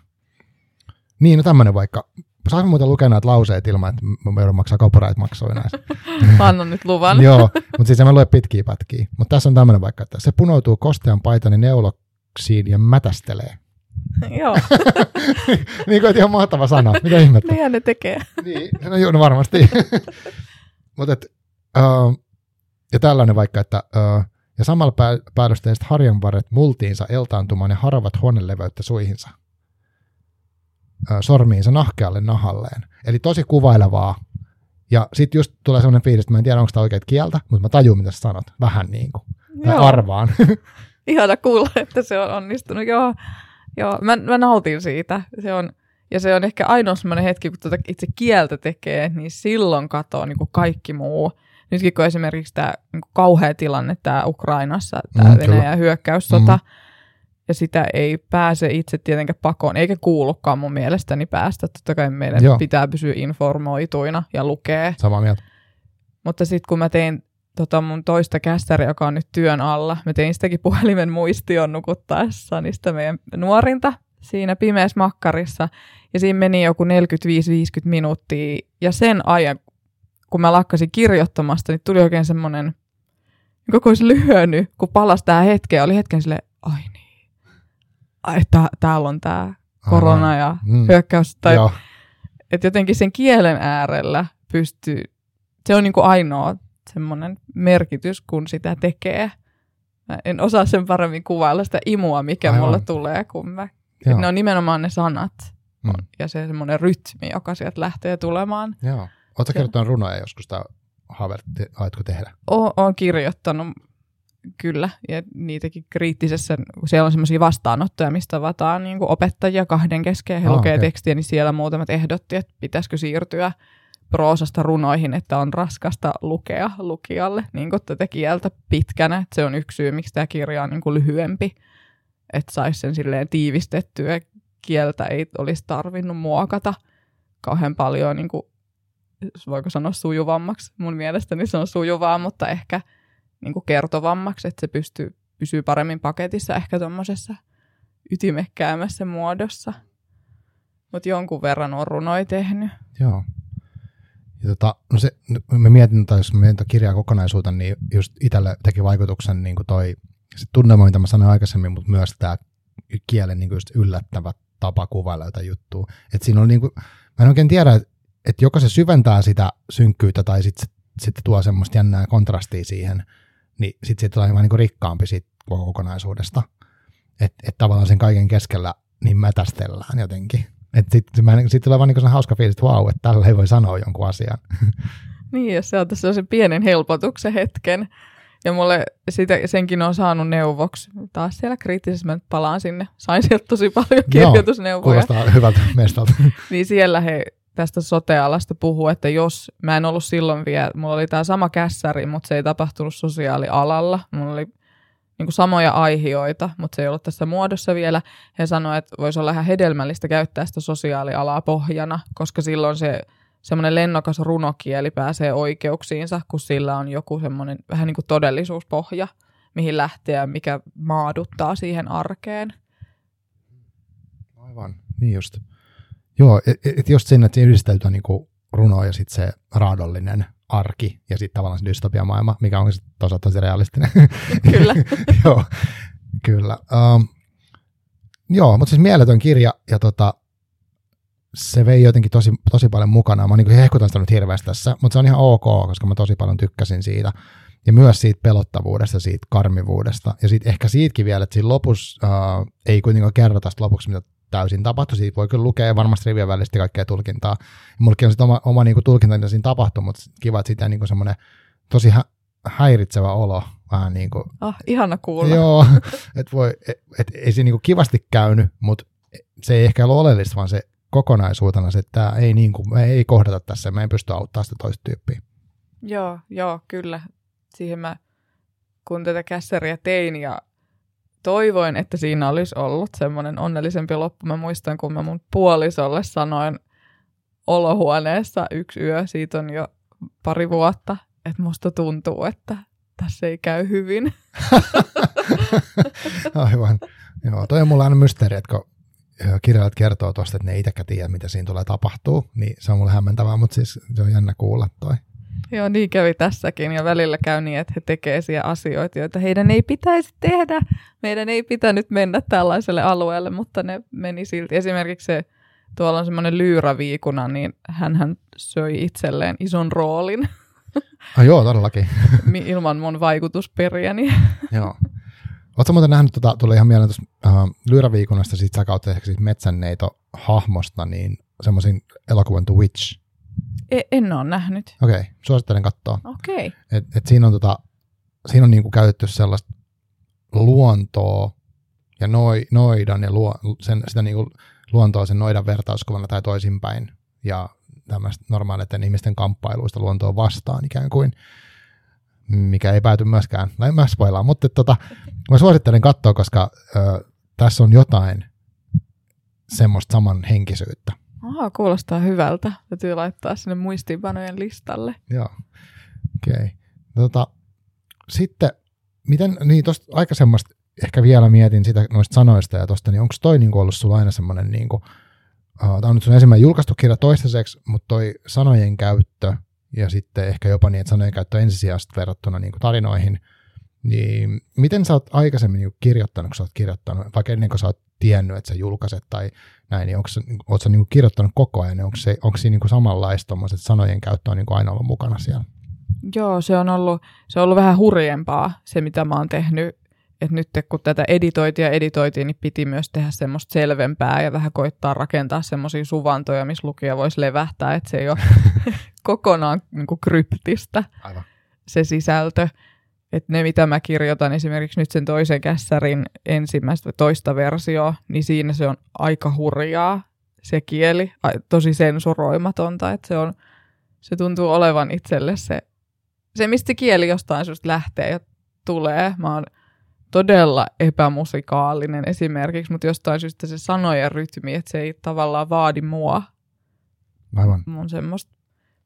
Niin, no tämmöinen vaikka. Saanko muuten lukea näitä lauseet ilman, että mä joudun maksaa copyright maksuja näistä? *laughs* Anna nyt luvan. *laughs* Joo, mutta siis mä lue pitkiä pätkiä. Mutta tässä on tämmöinen vaikka, että se punoutuu kostean paitani neuloksiin ja mätästelee. *laughs* Joo, niin kuin, ihan mahtava sana. Mitä ihmettä? niinhän ne tekee. niin, no joo, no varmasti. Mutta uh, ja tällainen vaikka, että uh, ja samalla pää, päällysteiset harjanvarret multiinsa eltaantumaan ja haravat huoneleveyttä suihinsa. Sormiinsa nahkealle nahalleen. Eli tosi kuvailevaa. Ja sitten just tulee sellainen fiilis, että mä en tiedä, onko tämä oikeat kieltä, mutta mä tajun, mitä sä sanot. Vähän niin kuin. Joo. arvaan. *laughs* Ihana kuulla, että se on onnistunut. Joo, joo mä, mä nautin siitä. Se on, ja se on ehkä ainoa semmoinen hetki, kun tuota itse kieltä tekee, niin silloin katoo niin kuin kaikki muu. Nytkin kun esimerkiksi tämä niin kauhea tilanne tämä Ukrainassa, tämä Mm. Venäjän hyökkäyssota, mm. Ja sitä ei pääse itse tietenkään pakoon, eikä kuulukaan mun mielestäni päästä. Totta kai meidän Joo. Pitää pysyä informoituina ja lukea. Samaa mieltä. Mutta sitten kun mä tein tota mun toista kässäriä, joka on nyt työn alla, mä tein sitäkin puhelimen muistion nukuttaessa niistä meidän nuorinta siinä pimeässä makkarissa. Ja siinä meni joku 45-50 minuuttia. Ja sen ajan, kun mä lakkasin kirjoittamasta, niin tuli oikein semmoinen, koko olisi lyhynyt, kun palasi tää hetke. ja Oli hetken sille, ai niin, tää, täällä on tää korona ja Mm. hyökkäys. Tai Joo, että jotenkin sen kielen äärellä pystyy, se on niin kuin ainoa semmoinen merkitys, kun sitä tekee. Mä en osaa sen paremmin kuvailla sitä imua, mikä Aivan. mulle tulee, kun mä, ne on nimenomaan ne sanat Mm. ja se semmoinen rytmi, joka sieltä lähtee tulemaan. Joo. Oletko kertonut runoja joskus, tai haaveilette, aletko tehdä? O- Olen kirjoittanut kyllä, ja niitäkin kriittisessä, kun siellä on semmoisia vastaanottoja, mistä tavataan niin opettajia kahden kesken, ja he Ah, lukee okei. tekstiä, niin siellä muutamat ehdotti, että pitäisikö siirtyä proosasta runoihin, että on raskasta lukea lukijalle niin kuin tätä kieltä pitkänä. Että se on yksi syy, miksi tämä kirja on niin kuin lyhyempi, että saisi sen silleen tiivistettyä. Kieltä ei olisi tarvinnut muokata kauhean paljon, niin kuin, voiko sanoa sujuvammaksi. Mun mielestäni se on sujuvaa, mutta ehkä niin kuin kertovammaksi, että se pystyy, pysyy paremmin paketissa ehkä tuommoisessa ytimekkäämässä muodossa. Mutta jonkun verran on runoja tehnyt. Joo. Ja tota, no se, mä mietin, tai jos mietin kirjaa kokonaisuutta, niin just itselle teki vaikutuksen niin kuin toi se tunnelma, mitä mä sanoin aikaisemmin, mutta myös tämä kielen niin kuin just yllättävä tapa kuvailla jotain juttua. Et siinä on niin kuin, mä en oikein tiedä, että et joko se syventää sitä synkkyyttä tai sitten sit tuo semmoista jännää kontrastia siihen, niin sitten siitä tulee vaan niin rikkaampi siitä koko kokonaisuudesta. Että et tavallaan sen kaiken keskellä niin mätästellään jotenkin. Että sitten sit tulee vaan niin hauska fiilis, että vau, että tällä ei voi sanoa jonkun asian. *laughs* Niin, ja se on tässä sen pienen helpotuksen hetken. Ja mulle sitä, senkin on saanut neuvoksi. Taas siellä kriittisessä mä nyt palaan sinne. Sain sieltä tosi paljon Joo, kirjoitusneuvoja. Kuulostaa hyvältä mestalta. *laughs* Niin siellä he tästä sotealasta puhuu, että jos mä en ollut silloin vielä, mulla oli tämä sama kässäri, mutta se ei tapahtunut sosiaalialalla. Mulla oli niin kuin samoja aihioita, mutta se ei ollut tässä muodossa vielä. He sanoivat, että voisi olla ihan hedelmällistä käyttää sitä sosiaalialaa pohjana, koska silloin se semmoinen lennokas runokieli pääsee oikeuksiinsa, kun sillä on joku semmoinen vähän niin kuin todellisuuspohja, mihin lähteä ja mikä maaduttaa siihen arkeen. Aivan, niin just. Joo, et, et just sinne, että siinä yhdisteltyä niinku runo ja sitten se raadollinen arki ja sitten tavallaan se dystopiamaailma, mikä on sitten tosi, tosi realistinen. *laughs* Kyllä. *laughs* joo, kyllä. Um, joo, mutta siis mieletön kirja ja tota, se vei jotenkin tosi, tosi paljon mukana. Mä niin hehkutan sitä nyt hirveästi tässä, mutta se on ihan ok, koska mä tosi paljon tykkäsin siitä. Ja myös siitä pelottavuudesta, siitä karmivuudesta. Ja sitten ehkä siitäkin vielä, että siinä lopussa uh, ei kuitenkaan kerrota sitä lopuksi, mitä täysin tapahtui. Siitä voi kyllä lukea varmasti rivien välistä kaikkea tulkintaa. Mullekin on sitten oma, oma niin kuin tulkinta, mitä siinä tapahtui, mutta kiva, että siitä niin semmoinen tosi hä- häiritsevä olo. Vähän niin kuin, Ah, ihana kuulla. Joo, *laughs* että voi, et, et, ei se niinku kivasti käynyt, mutta se ei ehkä ollut oleellista, vaan se kokonaisuutena se, että tämä ei, niin kuin, me ei kohdata tässä, me ei pysty auttamaan sitä toista tyyppiä. Joo, joo, kyllä. Siihen mä, kun tätä kässäriä tein ja toivoin, että siinä olisi ollut semmoinen onnellisempi loppu. Mä muistan, kun mä mun puolisolle sanoin olohuoneessa yksi yö, siitä on jo pari vuotta, että musta tuntuu, että tässä ei käy hyvin. *laughs* Aivan. Joo, toi on mulla aina mysteeri, että kun kirjailijat kertoo tuosta, että ne itsekään tiedä, mitä siinä tulee tapahtuu, niin se on mulle hämmentävää, mutta siis se on jännä kuulla toi. Joo, niin kävi tässäkin ja välillä käy niin, että he tekevät siellä asioita, joita heidän ei pitäisi tehdä. Meidän ei pitänyt mennä tällaiselle alueelle, mutta ne meni silti. Esimerkiksi se, tuolla on semmoinen lyyraviikuna, niin hän söi itselleen ison roolin. *laughs* Ah, joo, todellakin. Ilman mun vaikutusperiäni. *laughs* joo. Oletko muuten nähnyt, tota, tuli ihan mieleen tuossa uh, Lyyräviikunnasta siitä sä kautta ehkä siitä metsänneito hahmosta, niin semmoisin elokuvan The Witch. E- en ole nähnyt. Okei, okay, suosittelen katsoa. Okei. Okay. Et, et siinä on, tota, siinä on niinku käytetty sellaista luontoa ja noi, noidan ja luo, sen, sitä niinku luontoa sen noidan vertauskuvana tai toisinpäin ja tämmöistä normaalisten ihmisten kamppailuista luontoa vastaan ikään kuin mikä ei pääty myöskään, no en mä spoilaa, mutta tota, mä suosittelen katsoa, koska ö, tässä on jotain semmoista samanhenkisyyttä. Aha, kuulostaa hyvältä. Täytyy laittaa sinne muistiinpanojen listalle. Joo, okei. Okay. Tota, sitten, miten, niin tuosta aikaisemmasta ehkä vielä mietin sitä noista sanoista ja tuosta, niin onko toi niinku ollut sulla aina semmoinen, niinku, uh, tämä on nyt sun ensimmäinen julkaistu kirja toistaiseksi, mutta toi sanojen käyttö – ja sitten ehkä jopa niin, että sanojen käyttö ensisijaisesti verrattuna niin kuin tarinoihin, niin miten sä oot aikaisemmin niin kirjoittanut, kun sä oot kirjoittanut, vaikka ennen kuin sä oot tiennyt, että sä julkaiset tai näin, niin onko oot sä niin kuin kirjoittanut koko ajan, niin onko, se, onko siinä niin kuin samanlaista sanojen käyttö on niin kuin aina ollut mukana siellä? Joo, se on ollut, se on ollut vähän hurjempaa se, mitä mä oon tehnyt että nyt kun tätä editoitia editoitiin, niin piti myös tehdä semmoista selvempää ja vähän koittaa rakentaa semmoisia suvantoja, missä lukija voisi levähtää, että se ei ole *laughs* kokonaan niin kuin kryptistä Aivan. se sisältö. Että ne, mitä mä kirjoitan esimerkiksi nyt sen toisen kässärin ensimmäistä toista versiota, niin siinä se on aika hurjaa se kieli, tosi sensuroimatonta, että se, on, se tuntuu olevan itselle se, se mistä kieli jostain syystä lähtee ja tulee. Mä oon todella epämusikaalinen esimerkiksi, mutta jostain syystä se sanojen rytmi, että se ei tavallaan vaadi mua. Aivan. Mun semmoista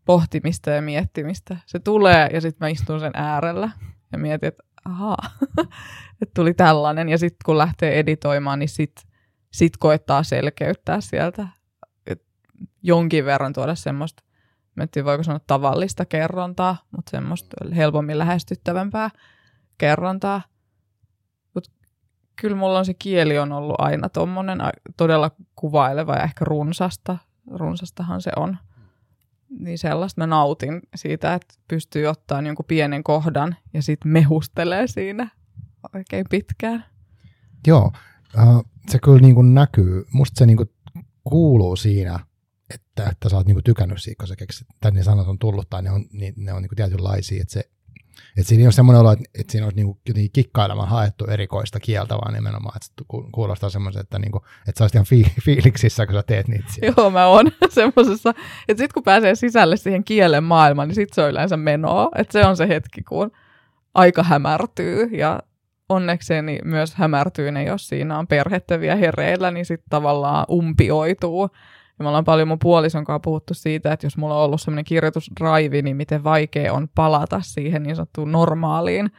pohtimista ja miettimistä. Se tulee ja sitten mä istun sen äärellä ja mietin, että ahaa, *laughs* että tuli tällainen. Ja sitten kun lähtee editoimaan, niin sitten sit koettaa selkeyttää sieltä. Et jonkin verran tuoda semmoista, mä en voiko sanoa tavallista kerrontaa, mutta semmoista helpommin lähestyttävämpää kerrontaa kyllä mulla on se kieli on ollut aina tuommoinen todella kuvaileva ja ehkä runsasta. Runsastahan se on. Niin sellaista mä nautin siitä, että pystyy ottaa jonkun pienen kohdan ja sitten mehustelee siinä oikein pitkään. Joo, äh, se kyllä niin kuin näkyy. Musta se niin kuin kuuluu siinä, että, että sä oot niin kuin tykännyt siitä, kun sä keksit, tai ne sanat on tullut, tai ne on, niin, ne on niin kuin tietynlaisia, että se että siinä ei ole semmoinen olo, että, että siinä olisi niin jotenkin kikkailemaan haettu erikoista kieltä, vaan nimenomaan, että kuulostaa semmoisen, että, niin kuin, että sä olisit ihan fi- *laughs* fiiliksissä, kun sä teet niitä siellä. Joo, mä oon *laughs* semmoisessa, että sitten kun pääsee sisälle siihen kielen maailmaan, niin sitten se on yleensä menoa. Että se on se hetki, kun aika hämärtyy ja onnekseni myös hämärtyy ne, jos siinä on perhettä vielä hereillä, niin sitten tavallaan umpioituu ja me ollaan paljon mun puolison kanssa puhuttu siitä, että jos mulla on ollut semmoinen kirjoitusdraivi, niin miten vaikea on palata siihen niin sanottuun normaaliin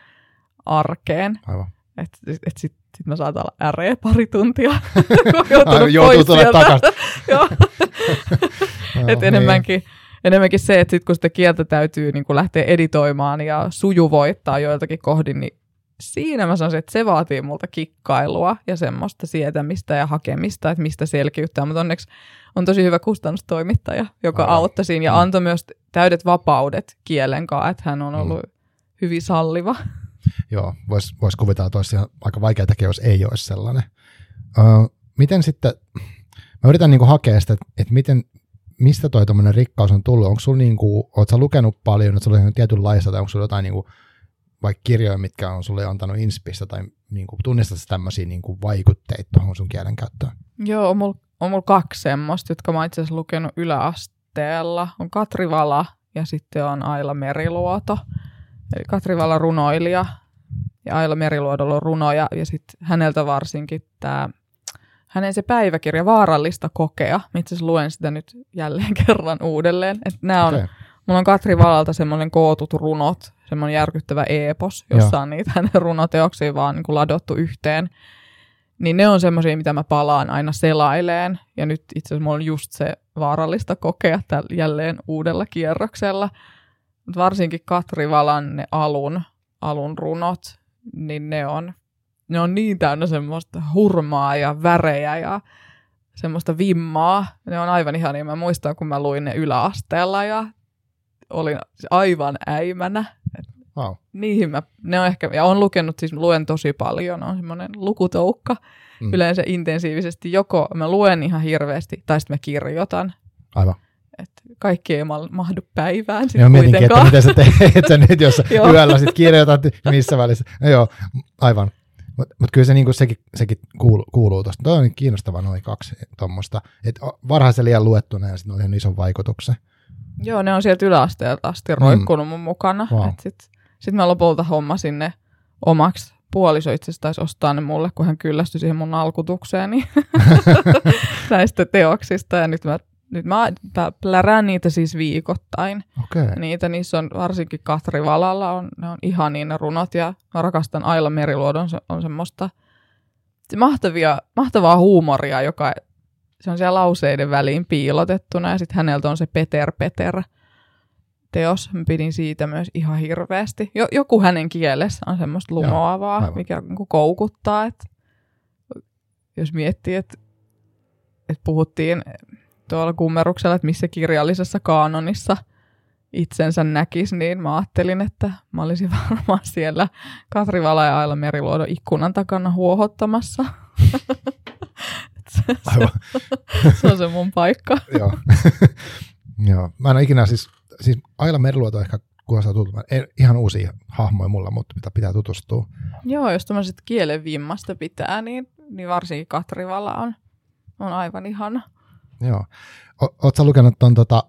arkeen. Aivan. Että et, et sitten sit mä saatan olla äreä pari tuntia, *laughs* kun joutunut pois sieltä. takaisin. *laughs* Joo. Et enemmänkin, enemmänkin se, että sit kun sitä kieltä täytyy niin kun lähteä editoimaan ja sujuvoittaa joiltakin kohdin, niin siinä mä sanoisin, että se vaatii multa kikkailua ja semmoista sietämistä ja hakemista, että mistä selkiyttää. Mutta onneksi on tosi hyvä kustannustoimittaja, joka Aivan. auttoi siinä ja mm. antoi myös täydet vapaudet kielen kanssa, että hän on mm. ollut mm. hyvin salliva. *laughs* Joo, voisi vois kuvitella, että olisi aika vaikea tekee, jos ei olisi sellainen. Öö, miten sitten, mä yritän niinku hakea sitä, että, miten, mistä toi rikkaus on tullut? Onko sulla niinku, oot sä lukenut paljon, että sulla on tietynlaista, tai onko sulla jotain niinku, vaikka kirjoja, mitkä on sulle antanut inspistä, tai niinku, tunnistat tämmöisiä niinku vaikutteita tuohon sun kielen käyttöön? Joo, on mulla on mulla kaksi semmoista, jotka mä itse asiassa lukenut yläasteella. On Katri Vala ja sitten on Aila Meriluoto. Eli Katri Vala runoilija ja Aila Meriluodolla on runoja ja sitten häneltä varsinkin tämä hänen se päiväkirja Vaarallista kokea. Itse asiassa luen sitä nyt jälleen *laughs* kerran uudelleen. Että nämä on, okay. Mulla on Katri Valalta semmoinen kootut runot, semmoinen järkyttävä eepos, jossa Joo. on niitä hänen runoteoksia vaan niin kuin ladottu yhteen. Niin ne on semmoisia, mitä mä palaan aina selaileen. Ja nyt itse asiassa mulla on just se vaarallista kokea tällä jälleen uudella kierroksella. Mutta varsinkin Katri Valan ne alun, alun runot, niin ne on, ne on niin täynnä semmoista hurmaa ja värejä ja semmoista vimmaa. Ne on aivan ihania. Mä muistan, kun mä luin ne yläasteella ja olin aivan äimänä. Wow. Niihin mä, ne on ehkä, ja on lukenut, siis luen tosi paljon, on semmoinen lukutoukka mm. yleensä intensiivisesti. Joko mä luen ihan hirveästi, tai sitten mä kirjoitan. Aivan. Et kaikki ei mahdu päivään sit joo, mietinkin, että miten sä teet *laughs* sen nyt, jos yöllä sit kirjoitat missä välissä. No joo, aivan. Mutta mut kyllä se niinku, sekin, sekin kuuluu, kuuluu tuosta. Tuo on kiinnostavaa noin kaksi tuommoista. Että varhaisen liian luettuna ja sitten on ihan ison vaikutuksen. Joo, ne on sieltä yläasteelta asti mm. roikkunut mun mukana. Wow. Sitten sit mä lopulta hommasin ne omaksi. Puoliso itse asiassa taisi ostaa ne mulle, kun hän kyllästyi siihen mun alkutukseeni *laughs* näistä teoksista. Ja nyt mä, nyt mä plärään niitä siis viikoittain. Okay. Niitä, niissä on varsinkin Katri Valalla, on, ne on ihan niin ne runot. Ja mä rakastan Aila Meriluodon, se on semmoista se mahtavia, mahtavaa huumoria, joka se on siellä lauseiden väliin piilotettuna ja sitten häneltä on se Peter Peter teos. Mä pidin siitä myös ihan hirveästi. Jo, joku hänen kielessä on semmoista lumoavaa, Joo, mikä niin koukuttaa. Et, jos miettii, että et puhuttiin tuolla kummeruksella, että missä kirjallisessa kaanonissa itsensä näkisi, niin mä ajattelin, että mä olisin *laughs* varmaan siellä Katri Vala ja Aila Meriluodon ikkunan takana huohottamassa. *laughs* *laughs* Aivan. *laughs* se on se mun paikka. *laughs* Joo. Joo. Mä en ole ikinä siis, siis Aila Meriluoto ehkä kuulostaa tutulta. Ihan uusia hahmoja mulla, mutta mitä pitää tutustua. Joo, jos tämmöiset kielen vimmasta pitää, niin, niin varsinkin Katrivala on, on aivan ihana. Joo. O, ootko lukenut ton tota,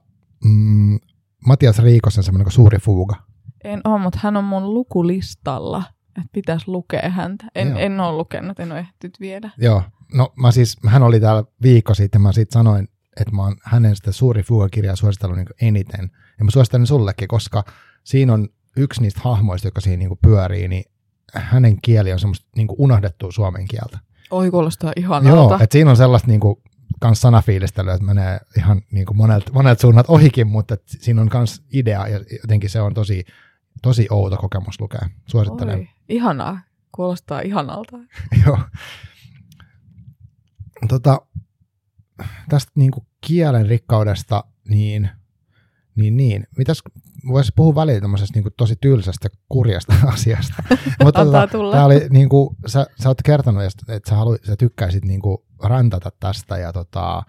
mm, Matias Riikosen semmoinen suuri fuuga? En ole, mutta hän on mun lukulistalla, että pitäisi lukea häntä. En, en ole lukenut, en ole ehtinyt viedä. Joo, No mä siis, hän oli täällä viikko sitten, mä siitä sanoin, että mä oon hänen sitä suuri fuga-kirjaa suositellut niin eniten. Ja mä suosittelen sullekin, koska siinä on yksi niistä hahmoista, joka siinä niin pyörii, niin hänen kieli on semmoista niin unohdettua suomen kieltä. Oi, kuulostaa ihanalta. Joo, että siinä on sellaista niin kuin, kans sanafiilistelyä, että menee ihan niin kuin monet, monet suunnat ohikin, mutta siinä on kans idea ja jotenkin se on tosi, tosi outo kokemus lukea. Suosittelen. Oi, ihanaa. Kuulostaa ihanalta. *laughs* Joo tota, tästä niin kuin kielen rikkaudesta, niin, niin, niin. Mitäs voisi puhua välillä tämmöisestä niin kuin tosi tylsästä, kurjasta *laughs* asiasta. *laughs* Mutta tota, tämä oli, niin kuin, sä, sä oot kertonut, että sä, halu, sä tykkäisit niin kuin rantata tästä ja tota,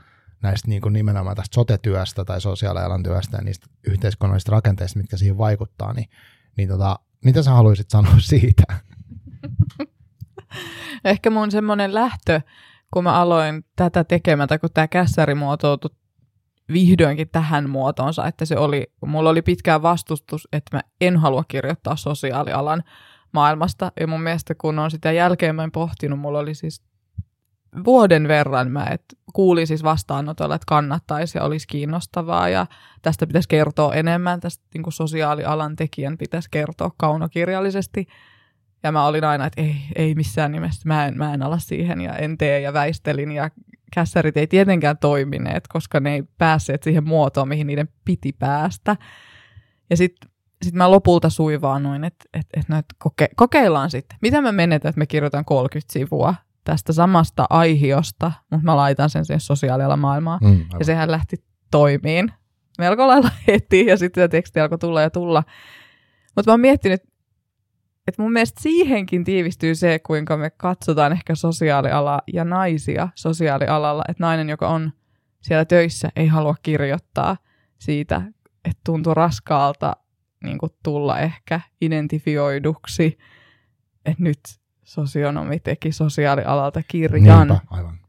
näistä niin kuin nimenomaan tästä sotetyöstä tai sosiaalialan työstä ja niistä yhteiskunnallisista rakenteista, mitkä siihen vaikuttaa, niin, niin tota, mitä sä haluaisit sanoa *laughs* siitä? Ehkä mun semmoinen lähtö kun mä aloin tätä tekemätä, kun tämä kässäri muotoutui vihdoinkin tähän muotoonsa, että se oli, mulla oli pitkään vastustus, että mä en halua kirjoittaa sosiaalialan maailmasta. Ja mun mielestä kun on sitä jälkeenpäin pohtinut, mulla oli siis vuoden verran mä et kuulin siis vastaanotolla, että kannattaisi ja olisi kiinnostavaa ja tästä pitäisi kertoa enemmän, tästä niin sosiaalialan tekijän pitäisi kertoa kaunokirjallisesti. Ja mä olin aina, että ei, ei missään nimessä, mä en, mä en ala siihen ja en tee ja väistelin ja kässärit ei tietenkään toimineet, koska ne ei päässeet siihen muotoon, mihin niiden piti päästä. Ja sitten sit mä lopulta suivaannuin, että et, et no, et koke, kokeillaan sitten. Mitä mä menetän, että mä kirjoitan 30 sivua tästä samasta aihiosta, mutta mä laitan sen siihen sosiaalialan maailmaan. Mm, ja sehän lähti toimiin melko lailla heti ja sitten se teksti alkoi tulla ja tulla. Mutta mä oon miettinyt, et mun mielestä siihenkin tiivistyy se, kuinka me katsotaan ehkä sosiaalialaa ja naisia sosiaalialalla. Että nainen, joka on siellä töissä, ei halua kirjoittaa siitä, että tuntuu raskaalta niin tulla ehkä identifioiduksi, että nyt sosionomi teki sosiaalialalta kirjan. Niinpä, aivan.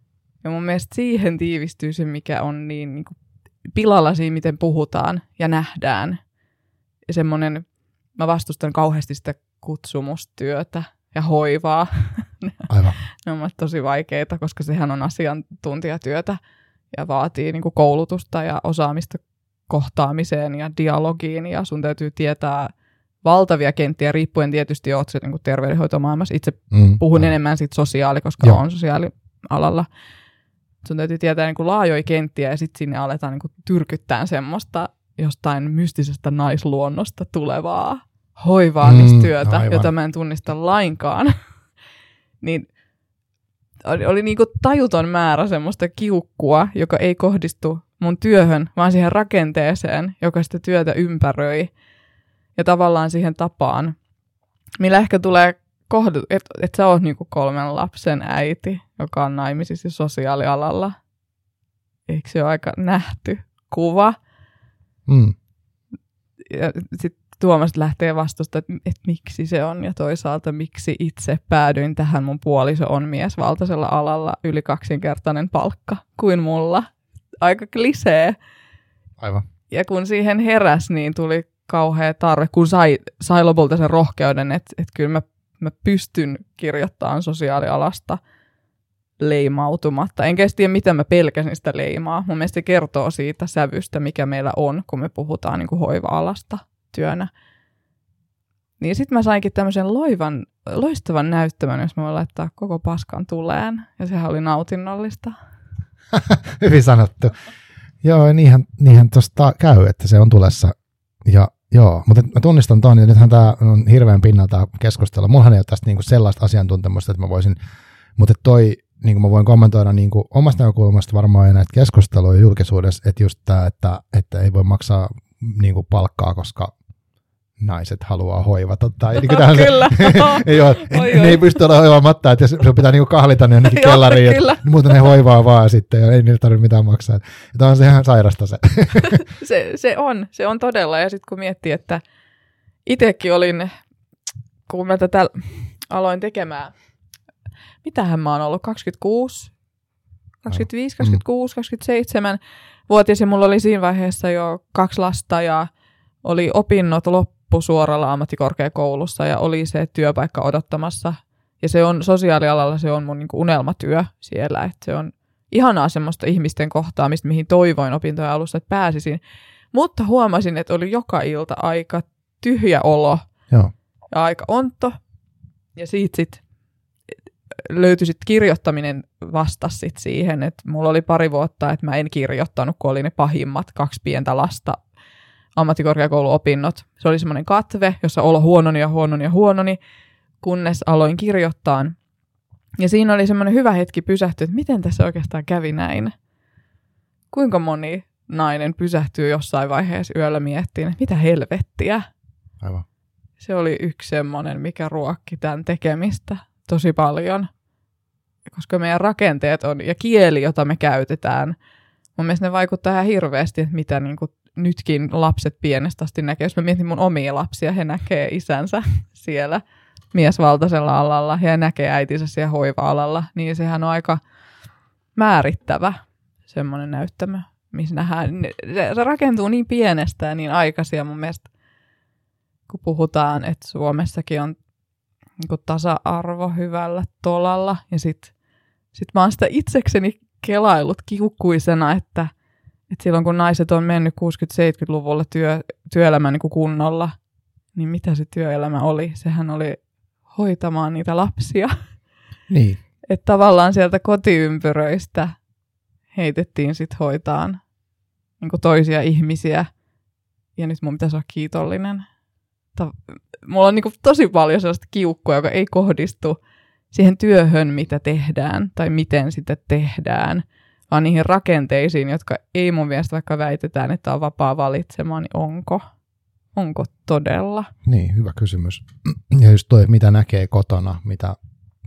Ja mun mielestä siihen tiivistyy se, mikä on niin, niin kuin pilalla siinä, miten puhutaan ja nähdään. Ja semmoinen, mä vastustan kauheasti sitä kutsumustyötä ja hoivaa. *laughs* Aivan. ne on tosi vaikeita, koska sehän on asiantuntijatyötä ja vaatii niin kuin koulutusta ja osaamista kohtaamiseen ja dialogiin ja sun täytyy tietää valtavia kenttiä, riippuen tietysti, oot se niin terveydenhoitomaailmassa. Itse mm, puhun no. enemmän siitä sosiaali, koska Joo. on sosiaalialalla. Sun täytyy tietää niin kuin laajoja kenttiä ja sitten sinne aletaan niin kuin tyrkyttää semmoista jostain mystisestä naisluonnosta tulevaa hoivaamistyötä, mm, jota mä en tunnista lainkaan. *laughs* niin oli, oli niin kuin tajuton määrä semmoista kiukkua, joka ei kohdistu mun työhön, vaan siihen rakenteeseen, joka sitä työtä ympäröi. Ja tavallaan siihen tapaan, millä ehkä tulee kohdu, että et sä oot niinku kolmen lapsen äiti, joka on naimisissa sosiaalialalla. Eikö se ole aika nähty kuva? Mm. Ja sitten Tuomas lähtee vastusta, että, että miksi se on ja toisaalta miksi itse päädyin tähän. Mun puoliso on miesvaltaisella alalla yli kaksinkertainen palkka kuin mulla. Aika klisee. Aivan. Ja kun siihen heräs, niin tuli kauhea tarve, kun sai, sai lopulta sen rohkeuden, että, että kyllä mä, mä pystyn kirjoittamaan sosiaalialasta leimautumatta. Enkä tiedä, mitä mä pelkäsin sitä leimaa. Mun mielestä se kertoo siitä sävystä, mikä meillä on, kun me puhutaan niin kuin hoiva-alasta työnä. Niin sitten mä sainkin tämmöisen loivan, loistavan näyttämän, jos mä voin laittaa koko paskan tuleen. Ja sehän oli nautinnollista. *laughs* Hyvin sanottu. Joo, niinhän, niinhän tuosta käy, että se on tulessa. Ja joo, mutta mä tunnistan tuon, ja nythän tämä on hirveän pinnalta keskustella. Mullahan ei ole tästä niinku sellaista asiantuntemusta, että mä voisin, mutta toi, niin kuin mä voin kommentoida niin kuin omasta näkökulmasta varmaan näitä keskusteluja julkisuudessa, että just tämä, että, että ei voi maksaa niin kuin palkkaa, koska naiset haluaa hoivata. Tai niin kuin *laughs* kyllä. *laughs* ei, ole, oi, ne oi. ei pysty olla hoivaamatta, että se pitää niin kuin kahlita ne jonnekin *laughs* kellariin, että muuten ne hoivaa vaan sitten ja ei niille tarvitse mitään maksaa. Tämä on se ihan sairasta se. se. Se on, se on todella. Ja sitten kun miettii, että itsekin olin, kun mä tätä aloin tekemään, mitähän mä oon ollut, 26, 25, 26, 27 vuotias ja mulla oli siinä vaiheessa jo kaksi lasta ja oli opinnot loppusuoralla ammattikorkeakoulussa ja oli se työpaikka odottamassa. Ja se on sosiaalialalla, se on mun niin unelmatyö siellä, että se on ihanaa semmoista ihmisten kohtaamista, mihin toivoin opintojen alussa, että pääsisin. Mutta huomasin, että oli joka ilta aika tyhjä olo Joo. ja aika onto. Ja siitä sitten löytyi sit kirjoittaminen vastas sit siihen, että mulla oli pari vuotta, että mä en kirjoittanut, kun oli ne pahimmat kaksi pientä lasta ammattikorkeakouluopinnot. Se oli semmoinen katve, jossa olo huononi ja huononi ja huononi, kunnes aloin kirjoittaa. Ja siinä oli semmoinen hyvä hetki pysähtyä, että miten tässä oikeastaan kävi näin. Kuinka moni nainen pysähtyy jossain vaiheessa yöllä miettiin, että mitä helvettiä. Aivan. Se oli yksi semmoinen, mikä ruokki tämän tekemistä tosi paljon. Koska meidän rakenteet on, ja kieli, jota me käytetään, mun mielestä ne vaikuttaa ihan hirveästi, että mitä niin kuin nytkin lapset pienestä asti näkee. Jos mä mietin mun omia lapsia, he näkee isänsä siellä miesvaltaisella alalla ja näkee äitinsä siellä hoiva-alalla, niin sehän on aika määrittävä semmoinen näyttämö, missä nähdään. Se, rakentuu niin pienestä ja niin aikaisin mun mielestä, kun puhutaan, että Suomessakin on niin tasa-arvo hyvällä tolalla ja sitten sit mä oon sitä itsekseni kelailut kiukkuisena, että et silloin kun naiset on mennyt 60-70-luvulla työ, työelämän niin kunnolla, niin mitä se työelämä oli? Sehän oli hoitamaan niitä lapsia. *laughs* Niin. Että tavallaan sieltä kotiympyröistä heitettiin sit hoitaan niin toisia ihmisiä. Ja nyt mun pitäisi olla kiitollinen. Mulla on niin tosi paljon sellaista kiukkua, joka ei kohdistu siihen työhön, mitä tehdään tai miten sitä tehdään – vaan niihin rakenteisiin, jotka ei mun mielestä vaikka väitetään, että on vapaa valitsemaan, niin onko? Onko todella? Niin, hyvä kysymys. *clears throat* Ja just toi, mitä näkee kotona, mitä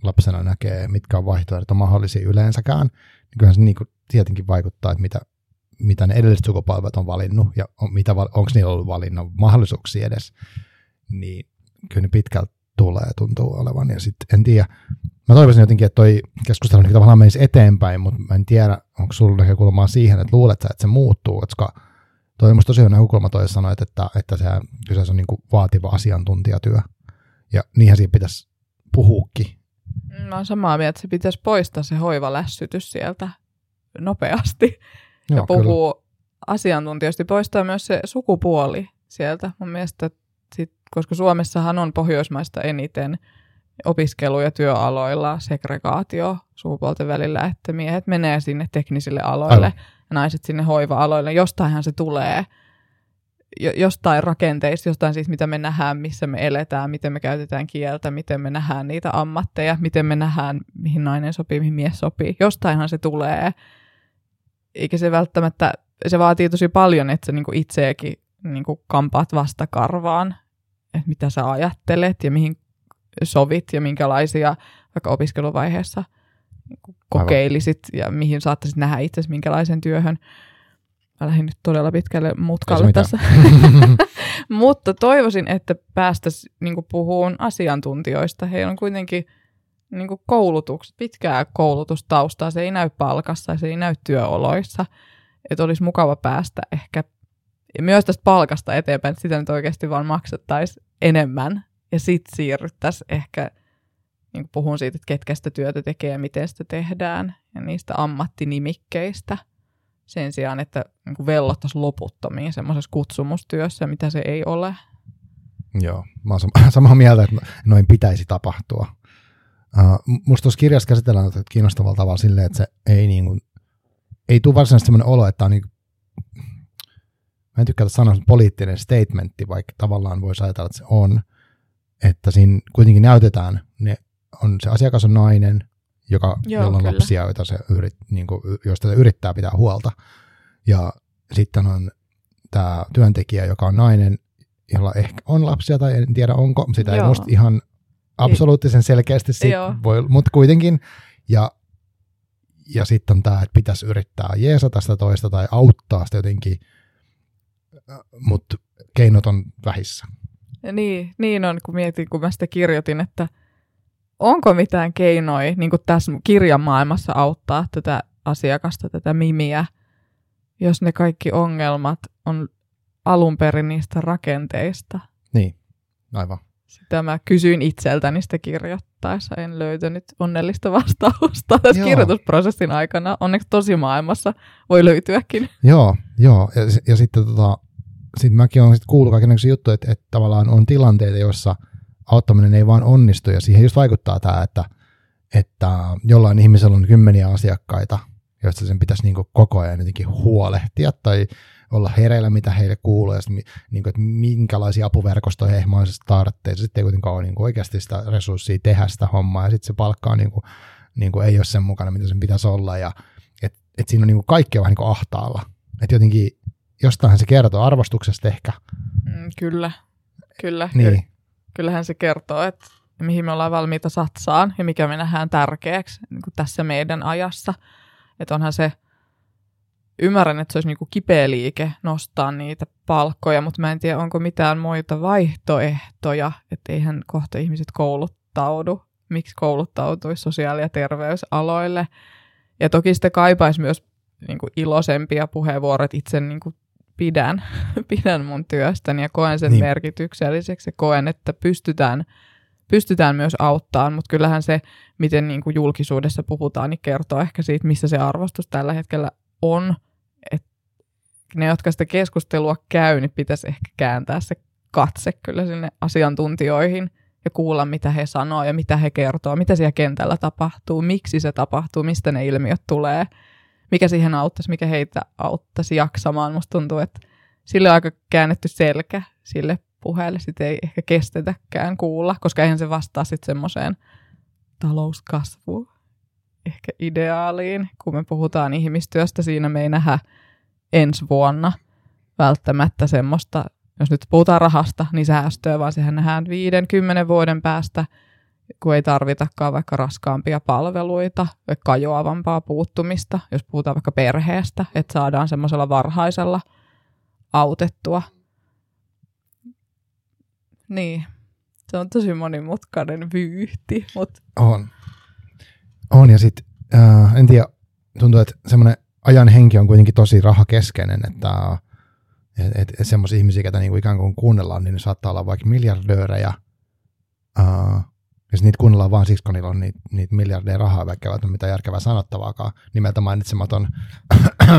lapsena näkee, mitkä on vaihtoehdot mahdollisia yleensäkään, niin kyllähän se niin kuin tietenkin vaikuttaa, että mitä, mitä ne edelliset sukupolvet on valinnut ja on, mitä, onko niillä ollut valinnan mahdollisuuksia edes, niin kyllä ne pitkältä tulee tuntuu olevan. Ja sitten en tiedä, mä toivoisin jotenkin, että toi keskustelu niin tavallaan menisi eteenpäin, mutta mä en tiedä, onko sulla näkökulmaa siihen, että luulet sä, että se muuttuu, koska toi on musta tosi hyvä näkökulma toi sanoit, että, että se kyseessä on niin kuin vaativa asiantuntijatyö. Ja niinhän siinä pitäisi puhuukin. Mä oon samaa mieltä, että se pitäisi poistaa se hoivalässytys sieltä nopeasti Joo, ja puhuu kyllä. asiantuntijoista. Poistaa myös se sukupuoli sieltä. Mun mielestä, sit, koska Suomessahan on Pohjoismaista eniten opiskelu- ja työaloilla segregaatio sukupuolten välillä, että miehet menee sinne teknisille aloille Aivan. ja naiset sinne hoiva-aloille. Jostainhan se tulee jostain rakenteista, jostain siitä, mitä me nähdään, missä me eletään, miten me käytetään kieltä, miten me nähdään niitä ammatteja, miten me nähdään, mihin nainen sopii, mihin mies sopii. Jostainhan se tulee. Eikä se välttämättä, se vaatii tosi paljon, että sä niinku itseäkin niinku kampaat vastakarvaan, että mitä sä ajattelet ja mihin sovit ja minkälaisia vaikka opiskeluvaiheessa niinku kokeilisit Aivan. ja mihin saattaisit nähdä itse minkälaisen työhön Mä lähdin nyt todella pitkälle mutkalle tässä. *laughs* *laughs* Mutta toivoisin, että päästäisiin niin puhumaan asiantuntijoista. Heillä on kuitenkin niin koulutukset, pitkää koulutustaustaa. Se ei näy palkassa, se ei näy työoloissa. Että olisi mukava päästä ehkä myös tästä palkasta eteenpäin, että sitä nyt oikeasti vaan maksettaisiin enemmän. Ja sitten siirryttäisiin ehkä niin puhun siitä, että ketkä sitä työtä tekee ja miten sitä tehdään ja niistä ammattinimikkeistä – sen sijaan, että niin vellottaisiin loputtomiin semmoisessa kutsumustyössä, mitä se ei ole. Joo, mä oon *laughs* samaa mieltä, että noin pitäisi tapahtua. Uh, musta tuossa kirjassa käsitellään tätä kiinnostavalla tavalla silleen, että se ei, niin kuin, ei tule varsinaisesti semmoinen olo, että on niin, mä en tykkää sanoa poliittinen statementti, vaikka tavallaan voisi ajatella, että se on, että siinä kuitenkin näytetään, ne on, se asiakas on nainen, joka, Joo, jolla on kyllä. lapsia, joita se yrit, niin kuin, joista se yrittää pitää huolta. Ja sitten on tämä työntekijä, joka on nainen, jolla ehkä on lapsia tai en tiedä onko, sitä Joo. ei musta ihan absoluuttisen selkeästi, sit voi, mutta kuitenkin. Ja, ja sitten on tämä, että pitäisi yrittää jeesata sitä toista tai auttaa sitä jotenkin, mutta keinot on vähissä. Ja niin, niin on, kun mietin, kun mä sitä kirjoitin, että – onko mitään keinoja niin kuin tässä kirjan maailmassa auttaa tätä asiakasta, tätä mimiä, jos ne kaikki ongelmat on alun perin niistä rakenteista? Niin, aivan. Sitä mä kysyin itseltäni sitä kirjoittaessa. En löytänyt onnellista vastausta tässä joo. kirjoitusprosessin aikana. Onneksi tosi maailmassa voi löytyäkin. Joo, joo. Ja, ja sitten tota, sit mäkin olen sit kuullut kaikenlaisia juttuja, että, että tavallaan on tilanteita, joissa – auttaminen ei vaan onnistu, ja siihen just vaikuttaa tämä, että, että jollain ihmisellä on kymmeniä asiakkaita, joista sen pitäisi niin koko ajan jotenkin huolehtia tai olla hereillä, mitä heille kuuluu, ja sitten, niin kuin, että minkälaisia apuverkostoja he mahdollisesti tarvitsee. Sitten ei kuitenkaan ole niin kuin oikeasti sitä resurssia tehdä sitä hommaa, ja sitten se palkka on, niin kuin, niin kuin, ei ole sen mukana, mitä sen pitäisi olla, ja et, et siinä on niin kuin kaikki on vähän niin kuin ahtaalla. Että jotenkin jostain se kertoo arvostuksesta ehkä. Mm, kyllä, kyllä. Niin kyllähän se kertoo, että mihin me ollaan valmiita satsaan ja mikä me nähdään tärkeäksi niin kuin tässä meidän ajassa. Että onhan se, ymmärrän, että se olisi niin kuin kipeä liike nostaa niitä palkkoja, mutta mä en tiedä, onko mitään muita vaihtoehtoja, että eihän kohta ihmiset kouluttaudu. Miksi kouluttautuisi sosiaali- ja terveysaloille? Ja toki sitten kaipaisi myös niin kuin iloisempia puheenvuoroja, itse niin kuin pidän, *laughs* pidän mun työstäni ja koen sen niin. merkitykselliseksi ja koen, että pystytään, pystytään myös auttamaan, mutta kyllähän se, miten niin kuin julkisuudessa puhutaan, niin kertoo ehkä siitä, missä se arvostus tällä hetkellä on. Et ne, jotka sitä keskustelua käy, niin pitäisi ehkä kääntää se katse kyllä sinne asiantuntijoihin ja kuulla, mitä he sanoo ja mitä he kertoo, mitä siellä kentällä tapahtuu, miksi se tapahtuu, mistä ne ilmiöt tulee – mikä siihen auttaisi, mikä heitä auttaisi jaksamaan. Musta tuntuu, että sille on aika käännetty selkä sille puheelle. Sitä ei ehkä kestetäkään kuulla, koska eihän se vastaa sitten semmoiseen talouskasvuun, ehkä ideaaliin. Kun me puhutaan ihmistyöstä, siinä me ei nähdä ensi vuonna välttämättä semmoista, jos nyt puhutaan rahasta, niin säästöä, vaan sehän nähdään viiden, kymmenen vuoden päästä – kun ei tarvitakaan vaikka raskaampia palveluita, kajoavampaa puuttumista, jos puhutaan vaikka perheestä, että saadaan semmoisella varhaisella autettua. Niin, se on tosi monimutkainen vyyhti. Mut... On. On ja sitten, äh, en tiedä, tuntuu, että semmoinen ajan henki on kuitenkin tosi rahakeskeinen, että et, et, et semmoisia ihmisiä, ketä niinku ikään kuin kuunnellaan, niin ne saattaa olla vaikka miljardöörejä, uh, ja niitä kuunnellaan vaan siksi, kun niillä on niitä, niitä miljardeja rahaa, vaikka ei ole mitään järkevää sanottavaakaan. Nimeltä mainitsematon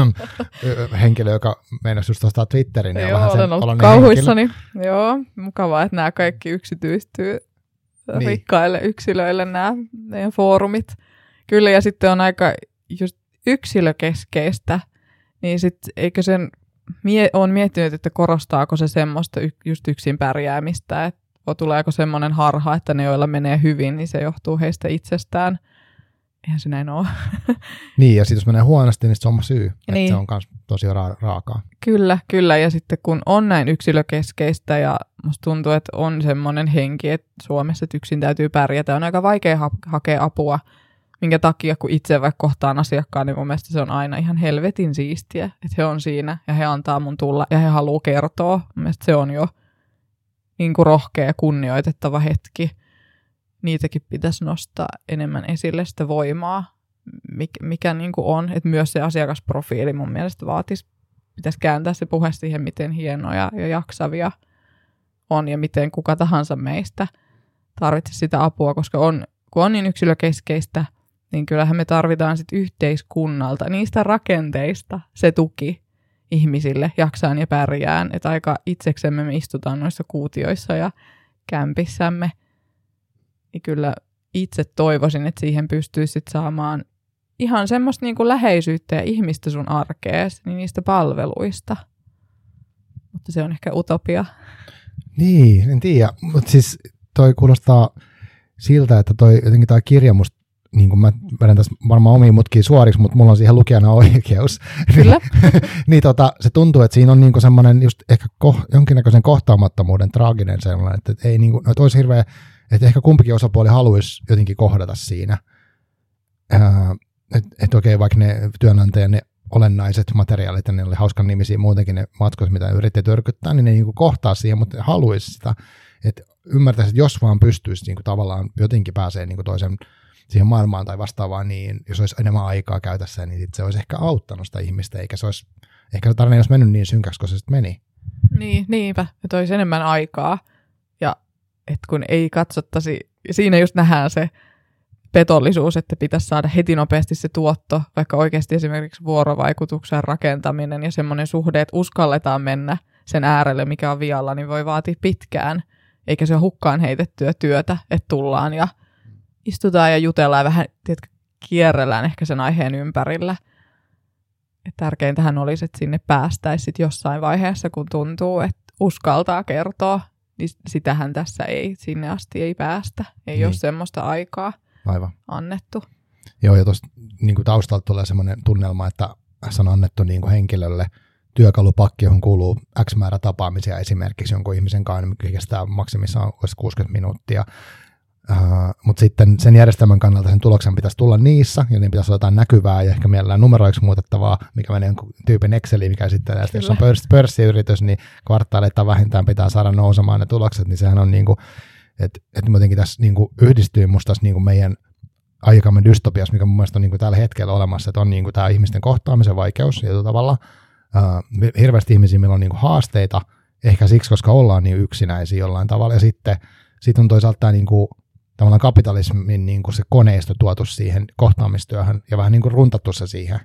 *laughs* henkilö, joka meinasi just ostaa Twitterin. Ja Joo, vähän olen ollut kauhuissani. Joo, mukavaa, että nämä kaikki yksityistyy niin. rikkaille yksilöille nämä meidän foorumit. Kyllä, ja sitten on aika just yksilökeskeistä, niin sitten eikö sen, mie, on miettinyt, että korostaako se semmoista y, just yksin pärjäämistä, että tuleeko semmoinen harha, että ne, joilla menee hyvin, niin se johtuu heistä itsestään. Eihän se näin ole. *laughs* niin, ja sitten jos menee huonosti, niin se on syy. Niin. Että se on myös tosi ra- raakaa. Kyllä, kyllä. Ja sitten kun on näin yksilökeskeistä ja musta tuntuu, että on semmoinen henki, että Suomessa että yksin täytyy pärjätä, on aika vaikea ha- hakea apua minkä takia kun itse vaikka kohtaan asiakkaan, niin mun mielestä se on aina ihan helvetin siistiä, että he on siinä ja he antaa mun tulla ja he haluaa kertoa. Mun mielestä se on jo niin kuin rohkea ja kunnioitettava hetki. Niitäkin pitäisi nostaa enemmän esille sitä voimaa, mikä, mikä niin kuin on. Että myös se asiakasprofiili mun mielestä vaatisi, pitäisi kääntää se puhe siihen, miten hienoja ja jaksavia on ja miten kuka tahansa meistä tarvitsisi sitä apua, koska on, kun on niin yksilökeskeistä – niin kyllähän me tarvitaan sit yhteiskunnalta, niistä rakenteista se tuki ihmisille jaksaan ja pärjään. Että aika itseksemme me istutaan noissa kuutioissa ja kämpissämme. Niin kyllä itse toivoisin, että siihen pystyisi sit saamaan ihan semmoista niinku läheisyyttä ja ihmistä sun arkees, niin niistä palveluista. Mutta se on ehkä utopia. Niin, en tiedä. Mutta siis toi kuulostaa siltä, että toi, jotenkin tämä kirja musta niin kuin mä vedän tässä varmaan omiin mutkiin suoriksi, mutta mulla on siihen lukijana oikeus. *laughs* Kyllä. niin tota, se tuntuu, että siinä on niin kuin semmoinen just ehkä ko, jonkinnäköisen kohtaamattomuuden traaginen sellainen, että, ei niin kuin, että olisi hirveä, että ehkä kumpikin osapuoli haluaisi jotenkin kohdata siinä. Että et okei, vaikka ne työnantajan ne olennaiset materiaalit, ja ne oli hauskan nimisiä muutenkin ne matkot, mitä yritti törkyttää, niin ne niin kuin kohtaa siihen, mutta haluaisi sitä, että ymmärtäisi, että jos vaan pystyisi niin kuin tavallaan jotenkin pääsee niin kuin toisen siihen maailmaan tai vastaavaan, niin jos olisi enemmän aikaa käytössä, niin sit se olisi ehkä auttanut sitä ihmistä, eikä se olisi, ehkä se tarina olisi mennyt niin synkäksi, kun se sitten meni. Niin, niinpä, että olisi enemmän aikaa, ja että kun ei katsottaisi, siinä just nähdään se petollisuus, että pitäisi saada heti nopeasti se tuotto, vaikka oikeasti esimerkiksi vuorovaikutuksen rakentaminen ja semmoinen suhde, että uskalletaan mennä sen äärelle, mikä on vialla, niin voi vaatia pitkään, eikä se hukkaan heitettyä työtä, että tullaan ja istutaan ja jutellaan ja vähän tiedätkö, kierrellään ehkä sen aiheen ympärillä. Et tärkeintähän olisi, että sinne päästäisiin jossain vaiheessa, kun tuntuu, että uskaltaa kertoa, niin sitähän tässä ei, sinne asti ei päästä. Ei niin. ole semmoista aikaa Aivan. annettu. Joo, ja tuosta niin taustalta tulee semmoinen tunnelma, että se on annettu niin kuin henkilölle työkalupakki, johon kuuluu X määrä tapaamisia esimerkiksi jonkun ihmisen kanssa, mikä kestää maksimissaan 60 minuuttia. Uh, mutta sitten sen järjestelmän kannalta sen tuloksen pitäisi tulla niissä, ja niin pitäisi olla jotain näkyvää ja ehkä mielellään numeroiksi muutettavaa, mikä menee jonkun tyypin Exceliin, mikä sitten, että jos on pörssi, pörssiyritys, niin kvartaaleita vähintään pitää saada nousemaan ne tulokset, niin sehän on niin kuin, että, että jotenkin tässä niin kuin yhdistyy musta tässä niin kuin meidän aikamme dystopias, mikä mun mielestä on niin kuin tällä hetkellä olemassa, että on niin kuin tämä ihmisten kohtaamisen vaikeus ja tavalla uh, hirveästi ihmisiä, meillä on niin kuin haasteita, ehkä siksi, koska ollaan niin yksinäisiä jollain tavalla, ja sitten sit on toisaalta tämä niin kuin tavallaan kapitalismin niin kuin se koneisto tuotu siihen kohtaamistyöhön ja vähän niin kuin runtattu se siihen.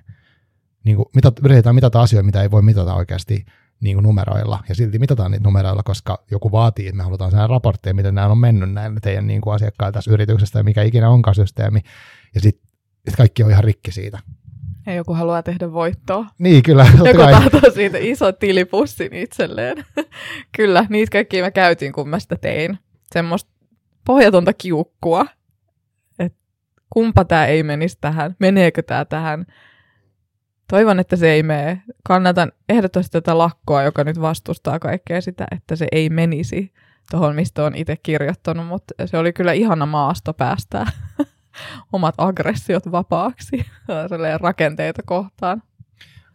Niin kuin mitat, yritetään mitata asioita, mitä ei voi mitata oikeasti niin kuin numeroilla, ja silti mitataan niitä numeroilla, koska joku vaatii, että me halutaan sen raportteja, miten nämä on mennyt näin teidän niin kuin asiakkailla tässä yrityksestä, ja mikä ikinä onkaan systeemi, ja sitten sit kaikki on ihan rikki siitä. Ja joku haluaa tehdä voittoa. Niin, kyllä. *laughs* Joku tahtoo siitä iso tilipussin itselleen. *laughs* kyllä, niitä kaikki mä käytin, kun mä sitä tein. Semmoista pohjatonta kiukkua, että kumpa tämä ei menisi tähän, meneekö tämä tähän. Toivon, että se ei mene. Kannatan ehdottomasti tätä lakkoa, joka nyt vastustaa kaikkea sitä, että se ei menisi tuohon, mistä on itse kirjoittanut, mutta se oli kyllä ihana maasto päästää *laughs* omat aggressiot vapaaksi *laughs* rakenteita kohtaan.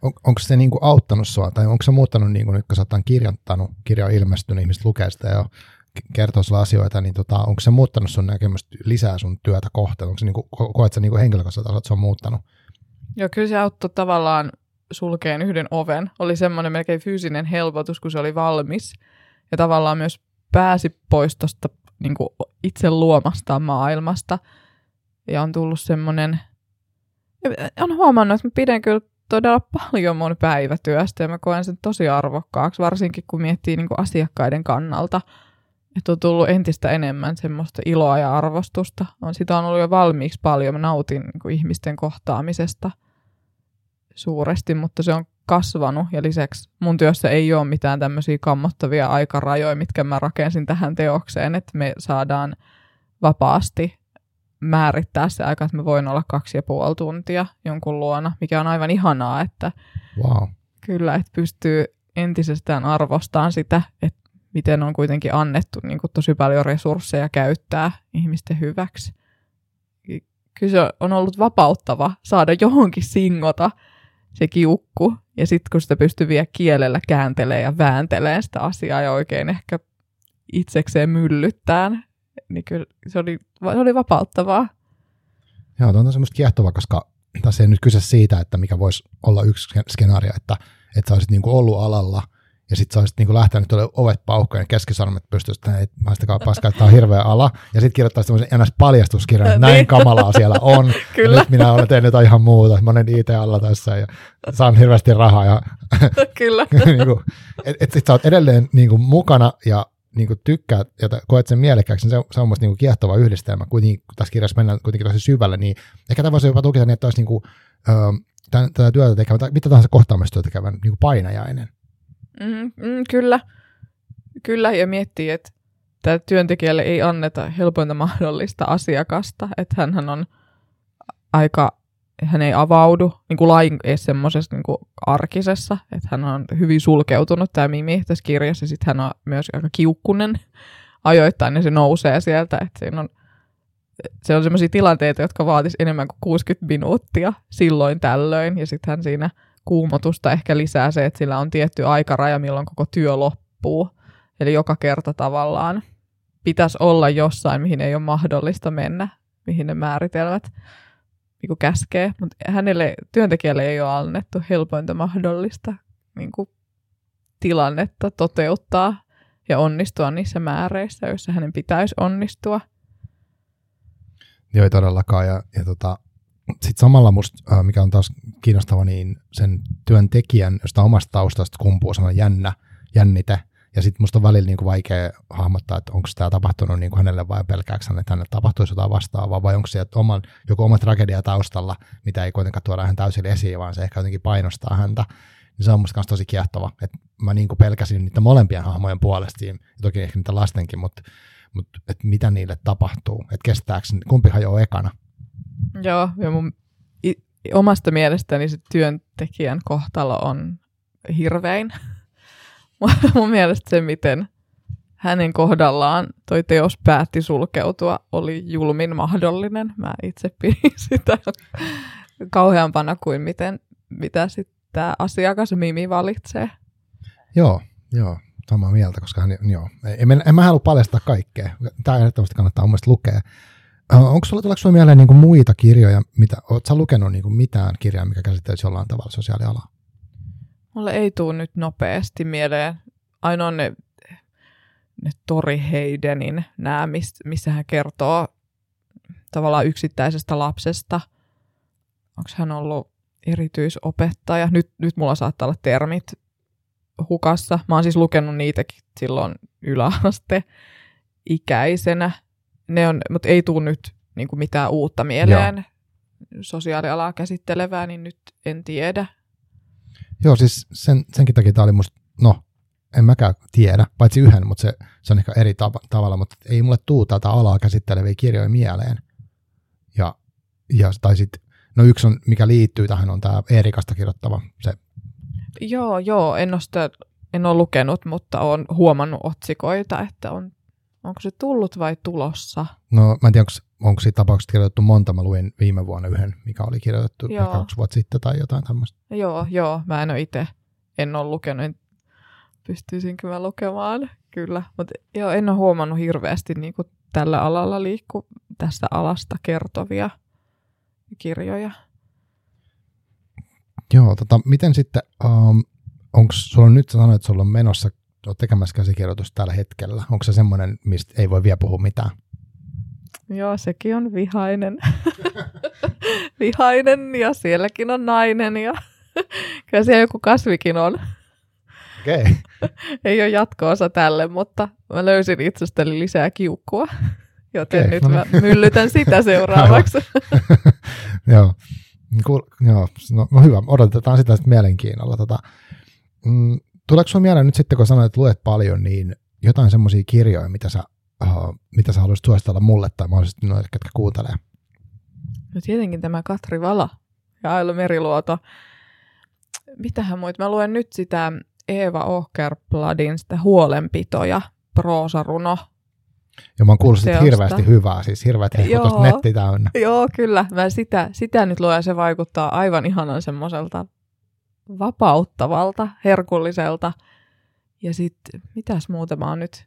On, onko se niinku auttanut sua, tai onko se muuttanut, niinku, nyt kun sä oot kirjoittanut, kirja on ilmestynyt, ihmiset lukee sitä jo kertoo sulle asioita, niin tota, onko se muuttanut sun näkemystä lisää sun työtä kohtaan? Onko se niinku, koet sä niinku henkilökohtaisesti että se on muuttanut? Joo, kyllä se auttoi tavallaan sulkeen yhden oven. Oli semmoinen melkein fyysinen helpotus, kun se oli valmis. Ja tavallaan myös pääsi pois tuosta niin itse luomasta maailmasta. Ja on tullut semmoinen, on huomannut, että mä pidän kyllä todella paljon mun päivätyöstä ja mä koen sen tosi arvokkaaksi, varsinkin kun miettii niin asiakkaiden kannalta. Että on tullut entistä enemmän semmoista iloa ja arvostusta. On, sitä on ollut jo valmiiksi paljon. Mä nautin niin ihmisten kohtaamisesta suuresti, mutta se on kasvanut ja lisäksi mun työssä ei ole mitään tämmöisiä kammottavia aikarajoja, mitkä mä rakensin tähän teokseen, että me saadaan vapaasti määrittää se aika, että mä voin olla kaksi ja puoli tuntia jonkun luona, mikä on aivan ihanaa, että wow. kyllä, että pystyy entisestään arvostamaan sitä, että miten on kuitenkin annettu niin kuin tosi paljon resursseja käyttää ihmisten hyväksi. Kyllä se on ollut vapauttava saada johonkin singota se kiukku, ja sitten kun sitä pystyy vielä kielellä kääntelee ja vääntelee sitä asiaa ja oikein ehkä itsekseen myllyttään, niin kyllä se oli, se oli vapauttavaa. Joo, tuo on semmoista kiehtovaa, koska tässä ei nyt kyse siitä, että mikä voisi olla yksi skenaario, että, että sä olisit niin kuin ollut alalla ja sitten sä olisit niin lähtenyt tuolle ovet paukkoon ja keskisormet pystyisi, että maistakaa paskaa, että tämä on hirveä ala. Ja sitten kirjoittaisi tämmöisen ns. paljastuskirjan, että näin niin. kamalaa siellä on. *laughs* Kyllä. Nyt minä olen tehnyt jotain ihan muuta. Mä olen IT-alla tässä ja saan hirveästi rahaa. Ja *laughs* Kyllä. *laughs* niin kuin, et, et sit sä oot edelleen niin kuin mukana ja niin kuin tykkäät ja koet sen mielekkääksi, niin se, se on musta niin kiehtova yhdistelmä. Kuitenkin, kun tässä kirjassa mennään kuitenkin tosi syvälle, niin ehkä tämä voisi jopa tukea niin, että olisi niin kuin, ö, tätä työtä tekevä, tai mitä tahansa kohtaamistyötä tekevän niin kuin painajainen. Mm, mm, kyllä. Kyllä, ja miettii, että työntekijälle ei anneta helpointa mahdollista asiakasta, että hän on aika, hän ei avaudu niin kuin lain semmoisessa niin arkisessa, että hän on hyvin sulkeutunut tämä Mimi tässä kirjassa, ja sitten hän on myös aika kiukkunen ajoittain, ja se nousee sieltä, että siinä on se on sellaisia tilanteita, jotka vaatisi enemmän kuin 60 minuuttia silloin tällöin, ja sitten hän siinä kuumotusta ehkä lisää se, että sillä on tietty aikaraja, milloin koko työ loppuu. Eli joka kerta tavallaan pitäisi olla jossain, mihin ei ole mahdollista mennä, mihin ne määritelmät niin käskee. Mutta hänelle, työntekijälle ei ole annettu helpointa mahdollista niin kuin, tilannetta toteuttaa ja onnistua niissä määreissä, joissa hänen pitäisi onnistua. Joo, ei todellakaan. Ja, ja tota, sitten samalla musta, mikä on taas kiinnostava, niin sen työntekijän, josta omasta taustasta kumpuu sellainen jännä, jännite, ja sitten musta on välillä niin kuin vaikea hahmottaa, että onko tämä tapahtunut niin kuin hänelle vai pelkääkö hän, että hänelle tapahtuisi jotain vastaavaa, vai onko se oman, joku oma tragedia taustalla, mitä ei kuitenkaan tuoda hän täysin esiin, vaan se ehkä jotenkin painostaa häntä. Niin se on musta tosi kiehtova, että mä niin kuin pelkäsin niitä molempien hahmojen puolesta, ja toki ehkä niitä lastenkin, mutta, mutta että mitä niille tapahtuu, että kestääkö, kumpi hajoaa ekana. Joo, ja mun omasta mielestäni se työntekijän kohtalo on hirvein. *laughs* mun mielestä se, miten hänen kohdallaan toi teos päätti sulkeutua, oli julmin mahdollinen. Mä itse pidin *laughs* sitä kauheampana kuin miten, mitä sitten tämä asiakas Mimi valitsee. Joo, joo, samaa mieltä, koska hän, joo, en, en mä halua paljastaa kaikkea. Tämä ehdottomasti kannattaa mun lukea. Onko sulla, tuleeko sulla mieleen niin kuin muita kirjoja, mitä, oletko lukenut niin kuin mitään kirjaa, mikä käsittelisi jollain tavalla sosiaalialaa? Mulle ei tule nyt nopeasti mieleen. Ainoa ne, ne Tori Heidenin nämä, missä hän kertoo tavallaan yksittäisestä lapsesta. Onko hän ollut erityisopettaja? Nyt, nyt mulla saattaa olla termit hukassa. Mä oon siis lukenut niitäkin silloin yläaste ikäisenä ne on, mutta ei tule nyt niin kuin mitään uutta mieleen Joo. sosiaalialaa käsittelevää, niin nyt en tiedä. Joo, siis sen, senkin takia tämä oli musta, no, en mäkään tiedä, paitsi yhden, mutta se, se on ehkä eri tav- tavalla, mutta ei mulle tuu tätä alaa käsitteleviä kirjoja mieleen. Ja, ja tai sitten, no yksi on, mikä liittyy tähän, on tämä Eerikasta kirjoittava, se Joo, joo, en ole, sitä, en ole lukenut, mutta olen huomannut otsikoita, että on Onko se tullut vai tulossa? No mä en tiedä, onko, onko siitä tapauksesta kirjoitettu monta. Mä luin viime vuonna yhden, mikä oli kirjoitettu joo. kaksi vuotta sitten tai jotain tämmöistä. Joo, joo. Mä en ole itse, en ole lukenut. Pystyisinkö mä lukemaan Kyllä, mutta joo, en ole huomannut hirveästi niin kuin tällä alalla liikku tästä alasta kertovia kirjoja. Joo, tota, miten sitten, um, onko sulla nyt sanoit, että sulla on menossa, olet tekemässä käsikirjoitusta tällä hetkellä, onko se semmoinen, mistä ei voi vielä puhua mitään? Joo, sekin on vihainen. *laughs* vihainen ja sielläkin on nainen ja *laughs* kyllä siellä joku kasvikin on. Okei. Okay. *laughs* Ei ole jatko-osa tälle, mutta mä löysin itsestäni lisää kiukkua, joten okay, nyt no niin. mä myllytän sitä seuraavaksi. joo. Cool. joo, no, no, hyvä, odotetaan sitä sitten mielenkiinnolla. Tota, mm, tuleeko sinulla mieleen nyt sitten, kun sanoit, että luet paljon, niin jotain semmoisia kirjoja, mitä sä, uh, mitä sä haluaisit suositella mulle tai mahdollisesti noille, ketkä kuuntelee? No tietenkin tämä Katri Vala ja Ailo Meriluoto. Mitähän muut? Mä luen nyt sitä Eeva Ohkerbladin sitä huolenpitoja, proosaruno. Ja mä oon kuullut sitä hirveästi hyvää, siis hirveät hehkutus netti täynnä. Joo, kyllä. Mä sitä, sitä nyt luen ja se vaikuttaa aivan ihanan semmoiselta vapauttavalta, herkulliselta. Ja sitten, mitäs muuta mä oon nyt?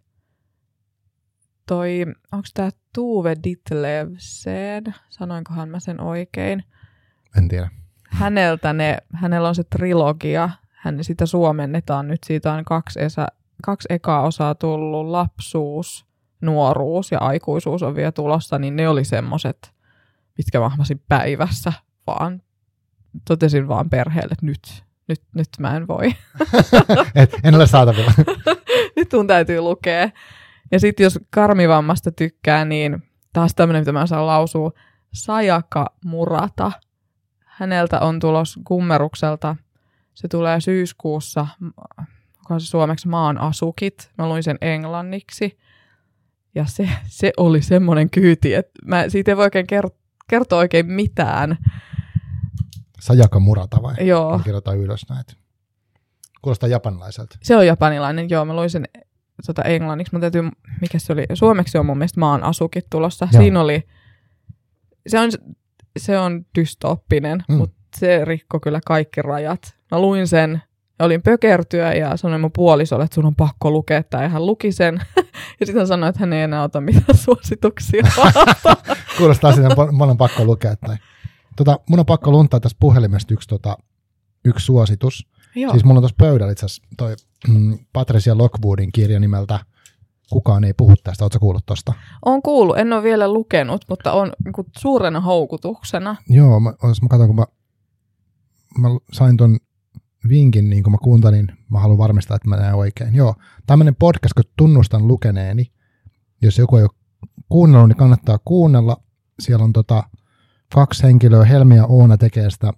Toi, onko tämä Tuve Ditlevsen, sanoinkohan mä sen oikein? En tiedä. Häneltä ne, hänellä on se trilogia, hän sitä suomennetaan nyt, siitä on kaksi, esä, kaksi ekaa osaa tullut, lapsuus, nuoruus ja aikuisuus on vielä tulossa, niin ne oli semmoset, mitkä mä päivässä, vaan totesin vaan perheelle, että nyt, nyt, nyt mä en voi. *laughs* Et, en ole saatavilla. *laughs* nyt mun täytyy lukea. Ja sitten jos karmivammasta tykkää, niin taas tämmöinen, mitä mä saan lausua, Sajaka Murata. Häneltä on tulos kummerukselta – se tulee syyskuussa, onko se suomeksi maan asukit. Mä luin sen englanniksi. Ja se, se oli semmoinen kyyti, että mä siitä ei voi oikein kert- kertoa oikein mitään. Sajaka Murata vai? Joo. Kirjoitan ylös näitä. Kuulostaa japanilaiselta. Se on japanilainen, joo. Mä luin sen tota, englanniksi. Mä täytyy, mikä se oli? Suomeksi on mun mielestä maan asukit tulossa. Joo. Siinä oli, se on, se on dystoppinen, mm. mutta se rikko kyllä kaikki rajat. Mä luin sen olin pökertyä ja sanoin mun puolisolle, että sun on pakko lukea tämä ja hän luki sen. *laughs* ja sitten hän sanoi, että hän ei enää ota mitään *laughs* suosituksia. *laughs* Kuulostaa että mun on pakko lukea. Tai. Tota, mun on pakko luntaa tästä puhelimesta yksi, tota, yksi suositus. Joo. Siis mulla on tuossa pöydällä itse asiassa toi mm, Patricia Lockwoodin kirja nimeltä Kukaan ei puhu tästä. Oletko kuullut tuosta? On kuullut. En ole vielä lukenut, mutta on niin suurena houkutuksena. Joo, mä, mä katson, kun mä, mä sain ton vinkin, niin kun mä kuuntelin, mä haluan varmistaa, että mä näen oikein. Joo, tämmöinen podcast, kun tunnustan lukeneeni, jos joku ei ole kuunnellut, niin kannattaa kuunnella. Siellä on tota, kaksi henkilöä, Helmi ja Oona tekee sitä.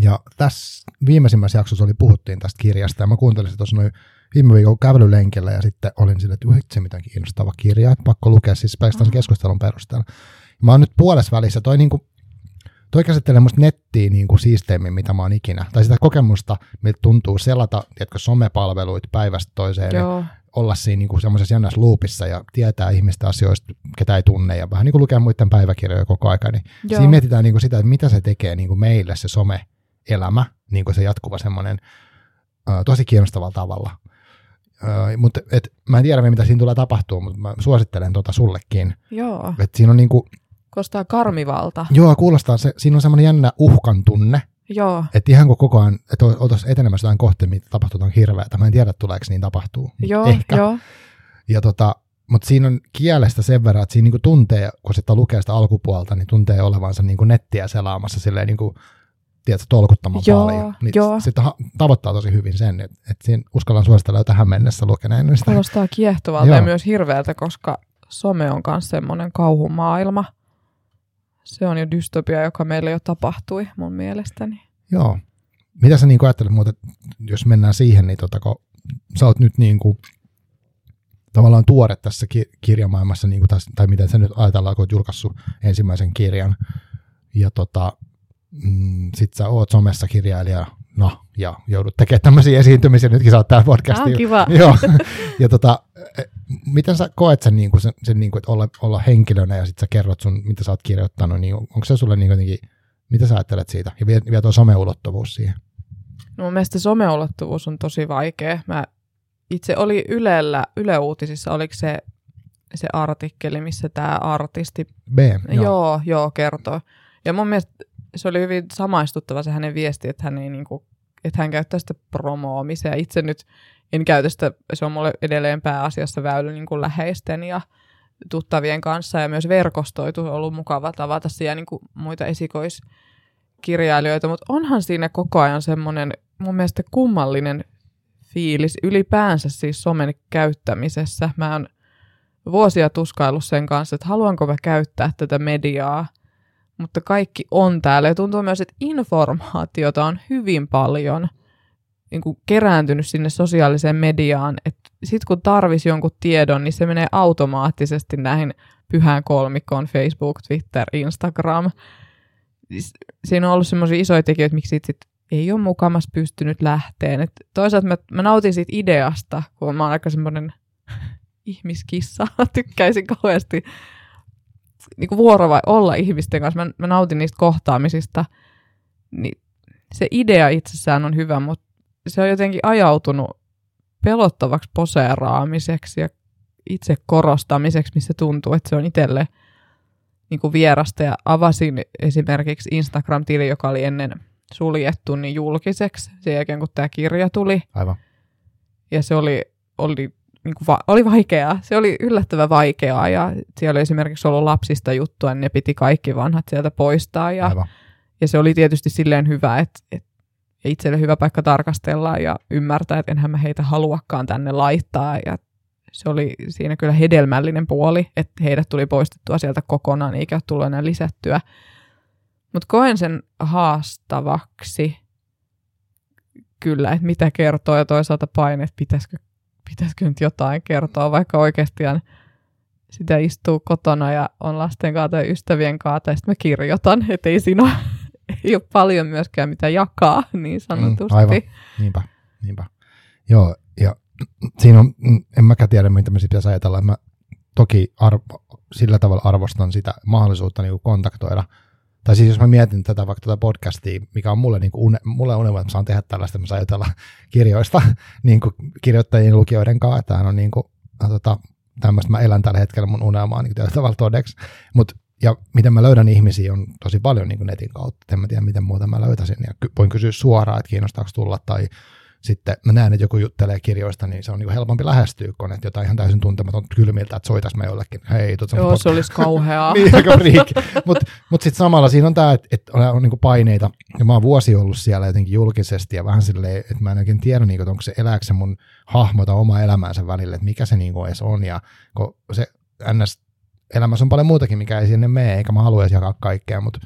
Ja tässä viimeisimmässä jaksossa oli puhuttiin tästä kirjasta, ja mä kuuntelin sitä tuossa noin viime viikon kävelylenkillä, ja sitten olin sille, että itse mitään kiinnostava kirja, että pakko lukea siis pelkästään keskustelun perusteella. Mä oon nyt puolessa välissä, toi niinku toi käsittelee musta nettiä niin kuin siisteimmin, mitä mä oon ikinä. Tai sitä kokemusta, miltä tuntuu selata tiedätkö, somepalveluita päivästä toiseen. Joo. Olla siinä niin kuin semmoisessa jännässä loopissa ja tietää ihmistä asioista, ketä ei tunne ja vähän niin kuin lukea muiden päiväkirjoja koko aika. Niin siinä mietitään niin kuin sitä, että mitä se tekee niin kuin meille se some-elämä, niin kuin se jatkuva semmoinen tosi kiinnostavalla tavalla. Uh, mutta et, mä en tiedä, mitä siinä tulee tapahtua, mutta mä suosittelen tota sullekin. Joo. Et siinä on niinku, Kuulostaa karmivalta. Joo, kuulostaa. Se, siinä on semmoinen jännä uhkan tunne. Joo. Että ihan kun koko ajan, että oltaisiin etenemässä jotain kohti, mitä tapahtuu jotain hirveätä. Mä en tiedä, tuleeko niin tapahtuu. Joo, Ehkä. joo. Ja tota, mutta siinä on kielestä sen verran, että siinä niinku tuntee, kun sitä lukee sitä alkupuolta, niin tuntee olevansa niinku nettiä selaamassa silleen niinku, tiedätkö, tolkuttamaan joo, paljon. Niin joo. Sitten ha- tavoittaa tosi hyvin sen, että, että siinä uskallan suositella jo tähän mennessä lukeneen. Sitä. Kuulostaa kiehtovalta joo. ja myös hirveältä, koska some on myös semmoinen kauhumaailma – se on jo dystopia, joka meillä jo tapahtui mun mielestäni. Joo. Mitä sä niin ajattelet muuten, jos mennään siihen, niin tota, kun sä oot nyt niin kuin, tavallaan tuore tässä ki- kirjamaailmassa, niin kuin tässä, tai miten sä nyt ajatellaan, kun oot julkaissut ensimmäisen kirjan, ja tota, mm, sit sä oot somessa kirjailija, no, ja joudut tekemään tämmöisiä esiintymisiä, nytkin sä oot täällä podcastiin. Tämä on kiva. *laughs* Joo. ja tota, miten sä koet sen, niin kuin, sen, sen niin kuin, että olla, olla henkilönä ja sitten sä kerrot sun, mitä sä oot kirjoittanut, niin on, onko se sulle niin jotenkin, mitä sä ajattelet siitä? Ja vielä, vielä tuo someulottuvuus siihen. No mun mielestä someulottuvuus on tosi vaikea. Mä itse oli Ylellä, Yle Uutisissa, oliko se, se artikkeli, missä tämä artisti B, joo. joo, joo kertoo. Ja mun mielestä se oli hyvin samaistuttava se hänen viesti, että hän, ei niinku, että hän käyttää sitä promoamiseen. Itse nyt en käytä sitä, se on mulle edelleen pääasiassa väylä niin kuin läheisten ja tuttavien kanssa ja myös verkostoitu on ollut mukava tavata siellä niin kuin muita esikoiskirjailijoita, mutta onhan siinä koko ajan semmoinen mun mielestä kummallinen fiilis ylipäänsä siis somen käyttämisessä. Mä oon vuosia tuskaillut sen kanssa, että haluanko mä käyttää tätä mediaa, mutta kaikki on täällä. Ja tuntuu myös, että informaatiota on hyvin paljon niin kuin kerääntynyt sinne sosiaaliseen mediaan. Sitten kun tarvisi jonkun tiedon, niin se menee automaattisesti näihin pyhään kolmikkoon Facebook, Twitter, Instagram. Siis siinä on ollut semmoisia isoja tekijöitä, miksi sit, sit ei ole mukamas pystynyt lähteen. Et toisaalta mä, mä nautin siitä ideasta, kun mä oon aika semmoinen *laughs* ihmiskissa, tykkäisin kauheasti niin kuin vuorova olla ihmisten kanssa. Mä, mä nautin niistä kohtaamisista. Niin se idea itsessään on hyvä, mutta se on jotenkin ajautunut pelottavaksi poseeraamiseksi ja itse korostamiseksi, missä tuntuu, että se on itselle niin kuin vierasta. Ja avasin esimerkiksi Instagram-tili, joka oli ennen suljettu, niin julkiseksi sen jälkeen, kun tämä kirja tuli. Aivan. Ja se oli, oli, niin kuin va- oli vaikeaa. Se oli yllättävän vaikeaa ja siellä oli esimerkiksi ollut lapsista juttua, niin ne piti kaikki vanhat sieltä poistaa. Ja, Aivan. ja se oli tietysti silleen hyvä, että, että itselle hyvä paikka tarkastella ja ymmärtää, että enhän mä heitä haluakaan tänne laittaa. Ja se oli siinä kyllä hedelmällinen puoli, että heidät tuli poistettua sieltä kokonaan, eikä tullut enää lisättyä. Mutta koen sen haastavaksi kyllä, että mitä kertoo ja toisaalta paine, että pitäisikö, pitäisikö nyt jotain kertoa, vaikka oikeasti sitä istuu kotona ja on lasten kanssa tai ystävien kanssa, ja sitten mä kirjoitan, että ei siinä ole, ei ole paljon myöskään mitä jakaa, niin sanotusti. Mm, aivan, niinpä, niinpä. Joo, ja siinä on, mm, en mäkään tiedä, mitä me sitten pitäisi ajatella. Mä toki arvo, sillä tavalla arvostan sitä mahdollisuutta niin kontaktoida tai siis jos mä mietin tätä vaikka tätä podcastia, mikä on mulle, niin kuin une, mulle unelma, että mä saan tehdä tällaista, mä saan jutella *laughs* kirjoista *laughs* niin kuin kirjoittajien lukijoiden kanssa, että on niin kuin, tota, tämmöistä mä elän tällä hetkellä mun unelmaa niin tavalla todeksi. Mut, ja miten mä löydän ihmisiä on tosi paljon niin kuin netin kautta. En mä tiedä, miten muuta mä löytäisin. Ja voin kysyä suoraan, että kiinnostaako tulla tai sitten mä näen, että joku juttelee kirjoista, niin se on niin helpompi lähestyä, kun että jotain ihan täysin tuntematon kylmiltä, että soitas me jollekin. Hei, Joo, se olisi kauheaa. *laughs* niin, aika Mutta mut sitten samalla siinä on tämä, että et on, on niinku paineita, ja mä oon vuosi ollut siellä jotenkin julkisesti, ja vähän silleen, että mä en oikein tiedä, niinku, onko se elääkö se mun hahmota oma elämänsä välillä, että mikä se niinku edes on, ja kun se ns elämässä on paljon muutakin, mikä ei sinne mene, eikä mä halua jakaa kaikkea, mutta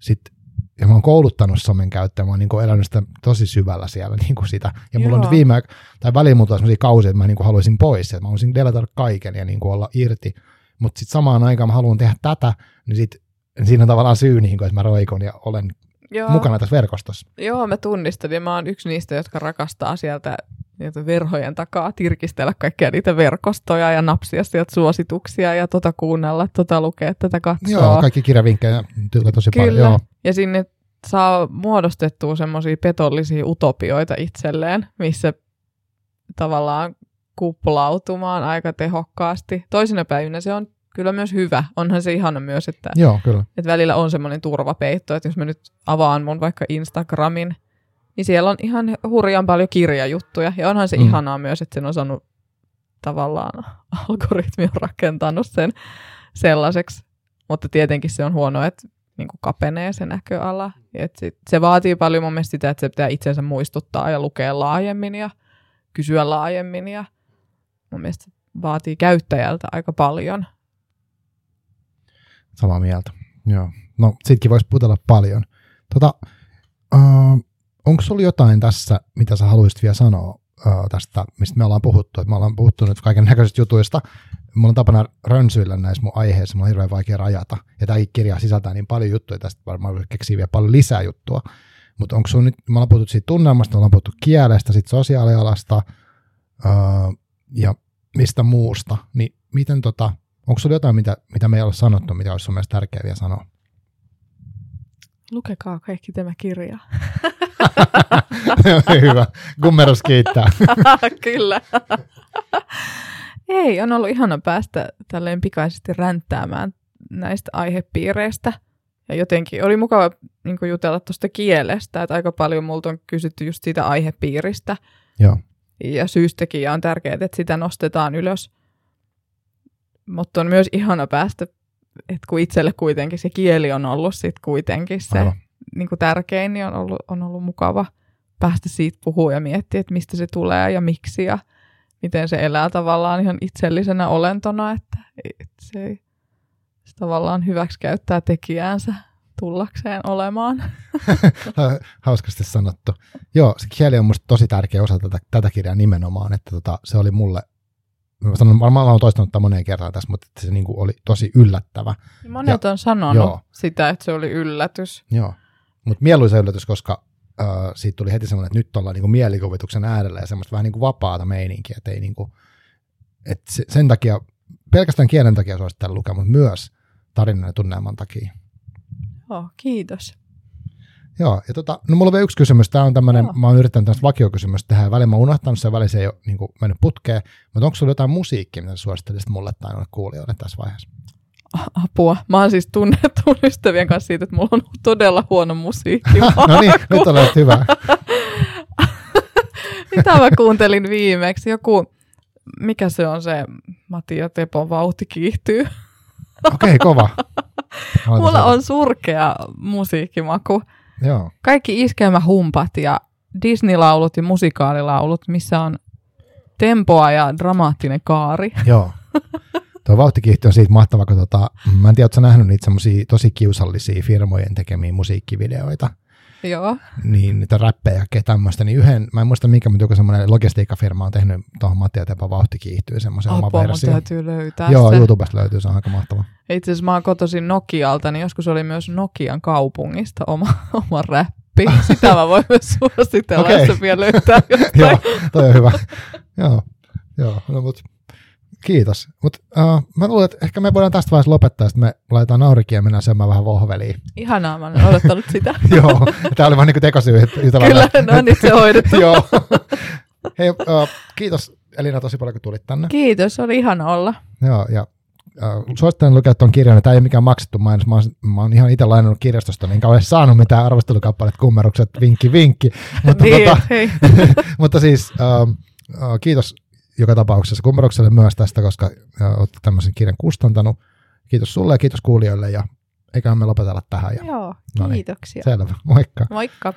sitten ja mä oon kouluttanut somen käyttöä, mä oon niin elänyt sitä tosi syvällä siellä niin kuin sitä. Ja mulla Joo. on nyt viime, tai väliin mulla on sellaisia kausia, että mä niin kuin haluaisin pois, että mä haluaisin deletata kaiken ja niin kuin olla irti. Mutta sitten samaan aikaan mä haluan tehdä tätä, niin sit, siinä on tavallaan syy, niin kuin, että mä roikon ja olen Joo. mukana tässä verkostossa. Joo, mä tunnistan ja mä oon yksi niistä, jotka rakastaa sieltä niitä verhojen takaa tirkistellä kaikkia niitä verkostoja ja napsia sieltä suosituksia ja tota kuunnella, tota lukea, tätä katsoa. Joo, kaikki kirjavinkkejä tulee tosi Kyllä. paljon. Joo. Ja sinne saa muodostettua semmoisia petollisia utopioita itselleen, missä tavallaan kuplautumaan aika tehokkaasti. Toisina päivinä se on kyllä myös hyvä. Onhan se ihana myös, että, Joo, kyllä. että välillä on semmoinen turvapeitto, että jos mä nyt avaan mun vaikka Instagramin, niin siellä on ihan hurjan paljon kirjajuttuja. Ja onhan se mm. ihanaa myös, että sen on saanut tavallaan *laughs* algoritmi on rakentanut sen sellaiseksi. Mutta tietenkin se on huono, että niin kuin kapenee se näköala. Et sit, se vaatii paljon mun mielestä sitä, että se pitää itsensä muistuttaa ja lukea laajemmin ja kysyä laajemmin. Ja mun mielestä vaatii käyttäjältä aika paljon. Samaa mieltä, joo. No, sitkin voisi putella paljon. Tota, uh, onko sulla jotain tässä, mitä sä haluaisit vielä sanoa uh, tästä, mistä me ollaan puhuttu? Et me ollaan puhuttu nyt kaiken näköisistä jutuista, mulla on tapana rönsyillä näissä mun aiheissa, mulla on hirveän vaikea rajata. Ja tämä kirja sisältää niin paljon juttuja, tästä varmaan keksii vielä paljon lisää juttua. Mutta onko sun nyt, me ollaan puhuttu siitä tunnelmasta, me ollaan puhuttu kielestä, sit sosiaalialasta öö, ja mistä muusta, niin miten tota, onko sulla jotain, mitä, mitä me ei ole sanottu, mitä olisi sun mielestä tärkeää vielä sanoa? Lukekaa kaikki tämä kirja. *laughs* Hyvä. Gummeros kiittää. *laughs* Kyllä. Ei, on ollut ihana päästä tälleen pikaisesti ränttäämään näistä aihepiireistä. Ja jotenkin oli mukava niin jutella tuosta kielestä, että aika paljon multa on kysytty just siitä aihepiiristä. Joo. Ja syystäkin, ja on tärkeää, että sitä nostetaan ylös. Mutta on myös ihana päästä, että kun itselle kuitenkin se kieli on ollut sit kuitenkin se niin kuin tärkein, niin on ollut, on ollut mukava päästä siitä puhua ja miettiä, että mistä se tulee ja miksi ja miten se elää tavallaan ihan itsellisenä olentona, että, että se ei se tavallaan hyväksi käyttää tekijäänsä tullakseen olemaan. *laughs* Hauskasti sanottu. Joo, se kieli on minusta tosi tärkeä osa tätä, tätä kirjaa nimenomaan, että tota, se oli mulle, mä sanon, varmaan olen toistanut tämän moneen kertaan tässä, mutta se niin kuin oli tosi yllättävä. Monet ja, on sanonut joo. sitä, että se oli yllätys. Joo, mutta mieluisa yllätys, koska äh, siitä tuli heti semmoinen, että nyt ollaan niin kuin mielikuvituksen äärellä ja semmoista vähän niin kuin vapaata meininkiä, että ei niin kuin, että se, sen takia, pelkästään kielen takia suosittelen lukea, mutta myös tarinan ja tunnelman takia. Joo, kiitos. Joo, ja tota, no mulla on vielä yksi kysymys. Tämä on tämmöinen, mä oon yrittänyt tämmöistä vakiokysymystä tehdä ja välillä mä oon unohtanut sen, välillä se ei ole niin kuin, mennyt putkeen. Mutta onko sulla jotain musiikkia, mitä suosittelisit mulle tai noille kuulijoille tässä vaiheessa? Apua. Mä oon siis tunnettu *laughs* ystävien kanssa siitä, että mulla on todella huono musiikki. *laughs* no niin, nyt olet hyvä. *laughs* Mitä mä kuuntelin viimeksi? Joku, mikä se on se Matti ja Tepon vauhti kiihtyy. Okei, okay, kova. Mulla on surkea musiikkimaku. Joo. Kaikki humpat ja Disney-laulut ja musikaalilaulut, missä on tempoa ja dramaattinen kaari. *laughs* Joo. Tuo vauhtikiihti on siitä mahtava, kun tota, mä en tiedä, ootko nähnyt niitä semmoisia tosi kiusallisia firmojen tekemiä musiikkivideoita. Joo. Niin niitä räppejä ja tämmöistä, niin yhden, mä en muista mikä, mutta joku semmoinen logistiikkafirma on tehnyt tuohon Matti ja Tepa vauhti kiihtyy semmoisen oma versio. täytyy löytää Joo, se. YouTubesta löytyy, se on aika mahtava. Itse asiassa mä oon kotoisin Nokialta, niin joskus oli myös Nokian kaupungista oma, *laughs* oma räppi. Sitä mä voin myös suositella, okay. jos vielä löytää *laughs* Joo, toi on hyvä. Joo, joo no, mutta Kiitos. Mutta uh, mä luulen, että ehkä me voidaan tästä vaiheessa lopettaa, että me laitetaan naurikin ja mennään syömään vähän vohveliin. Ihanaa, mä olen odottanut sitä. *laughs* Joo, tämä oli vaan niin kuin tekosyy. Kyllä, no niin se hoidettu. *laughs* Joo. Hei, uh, kiitos Elina tosi paljon, kun tulit tänne. Kiitos, oli ihana olla. Joo, ja uh, suosittelen lukea tuon kirjan. Tämä ei ole mikään maksettu mainos. Mä oon, mä oon ihan itse lainannut kirjastosta, niin kauhean saanut mitään arvostelukappaleet, kummerukset, vinkki, vinkki. *laughs* Mutta, niin, tota, mutta siis uh, uh, kiitos joka tapauksessa kummerokselle myös tästä, koska olet tämmöisen kirjan kustantanut. Kiitos sulle ja kiitos kuulijoille ja eiköhän me lopetella tähän. Ja, Joo, kiitoksia. No niin, selvä, moikka. Moikka.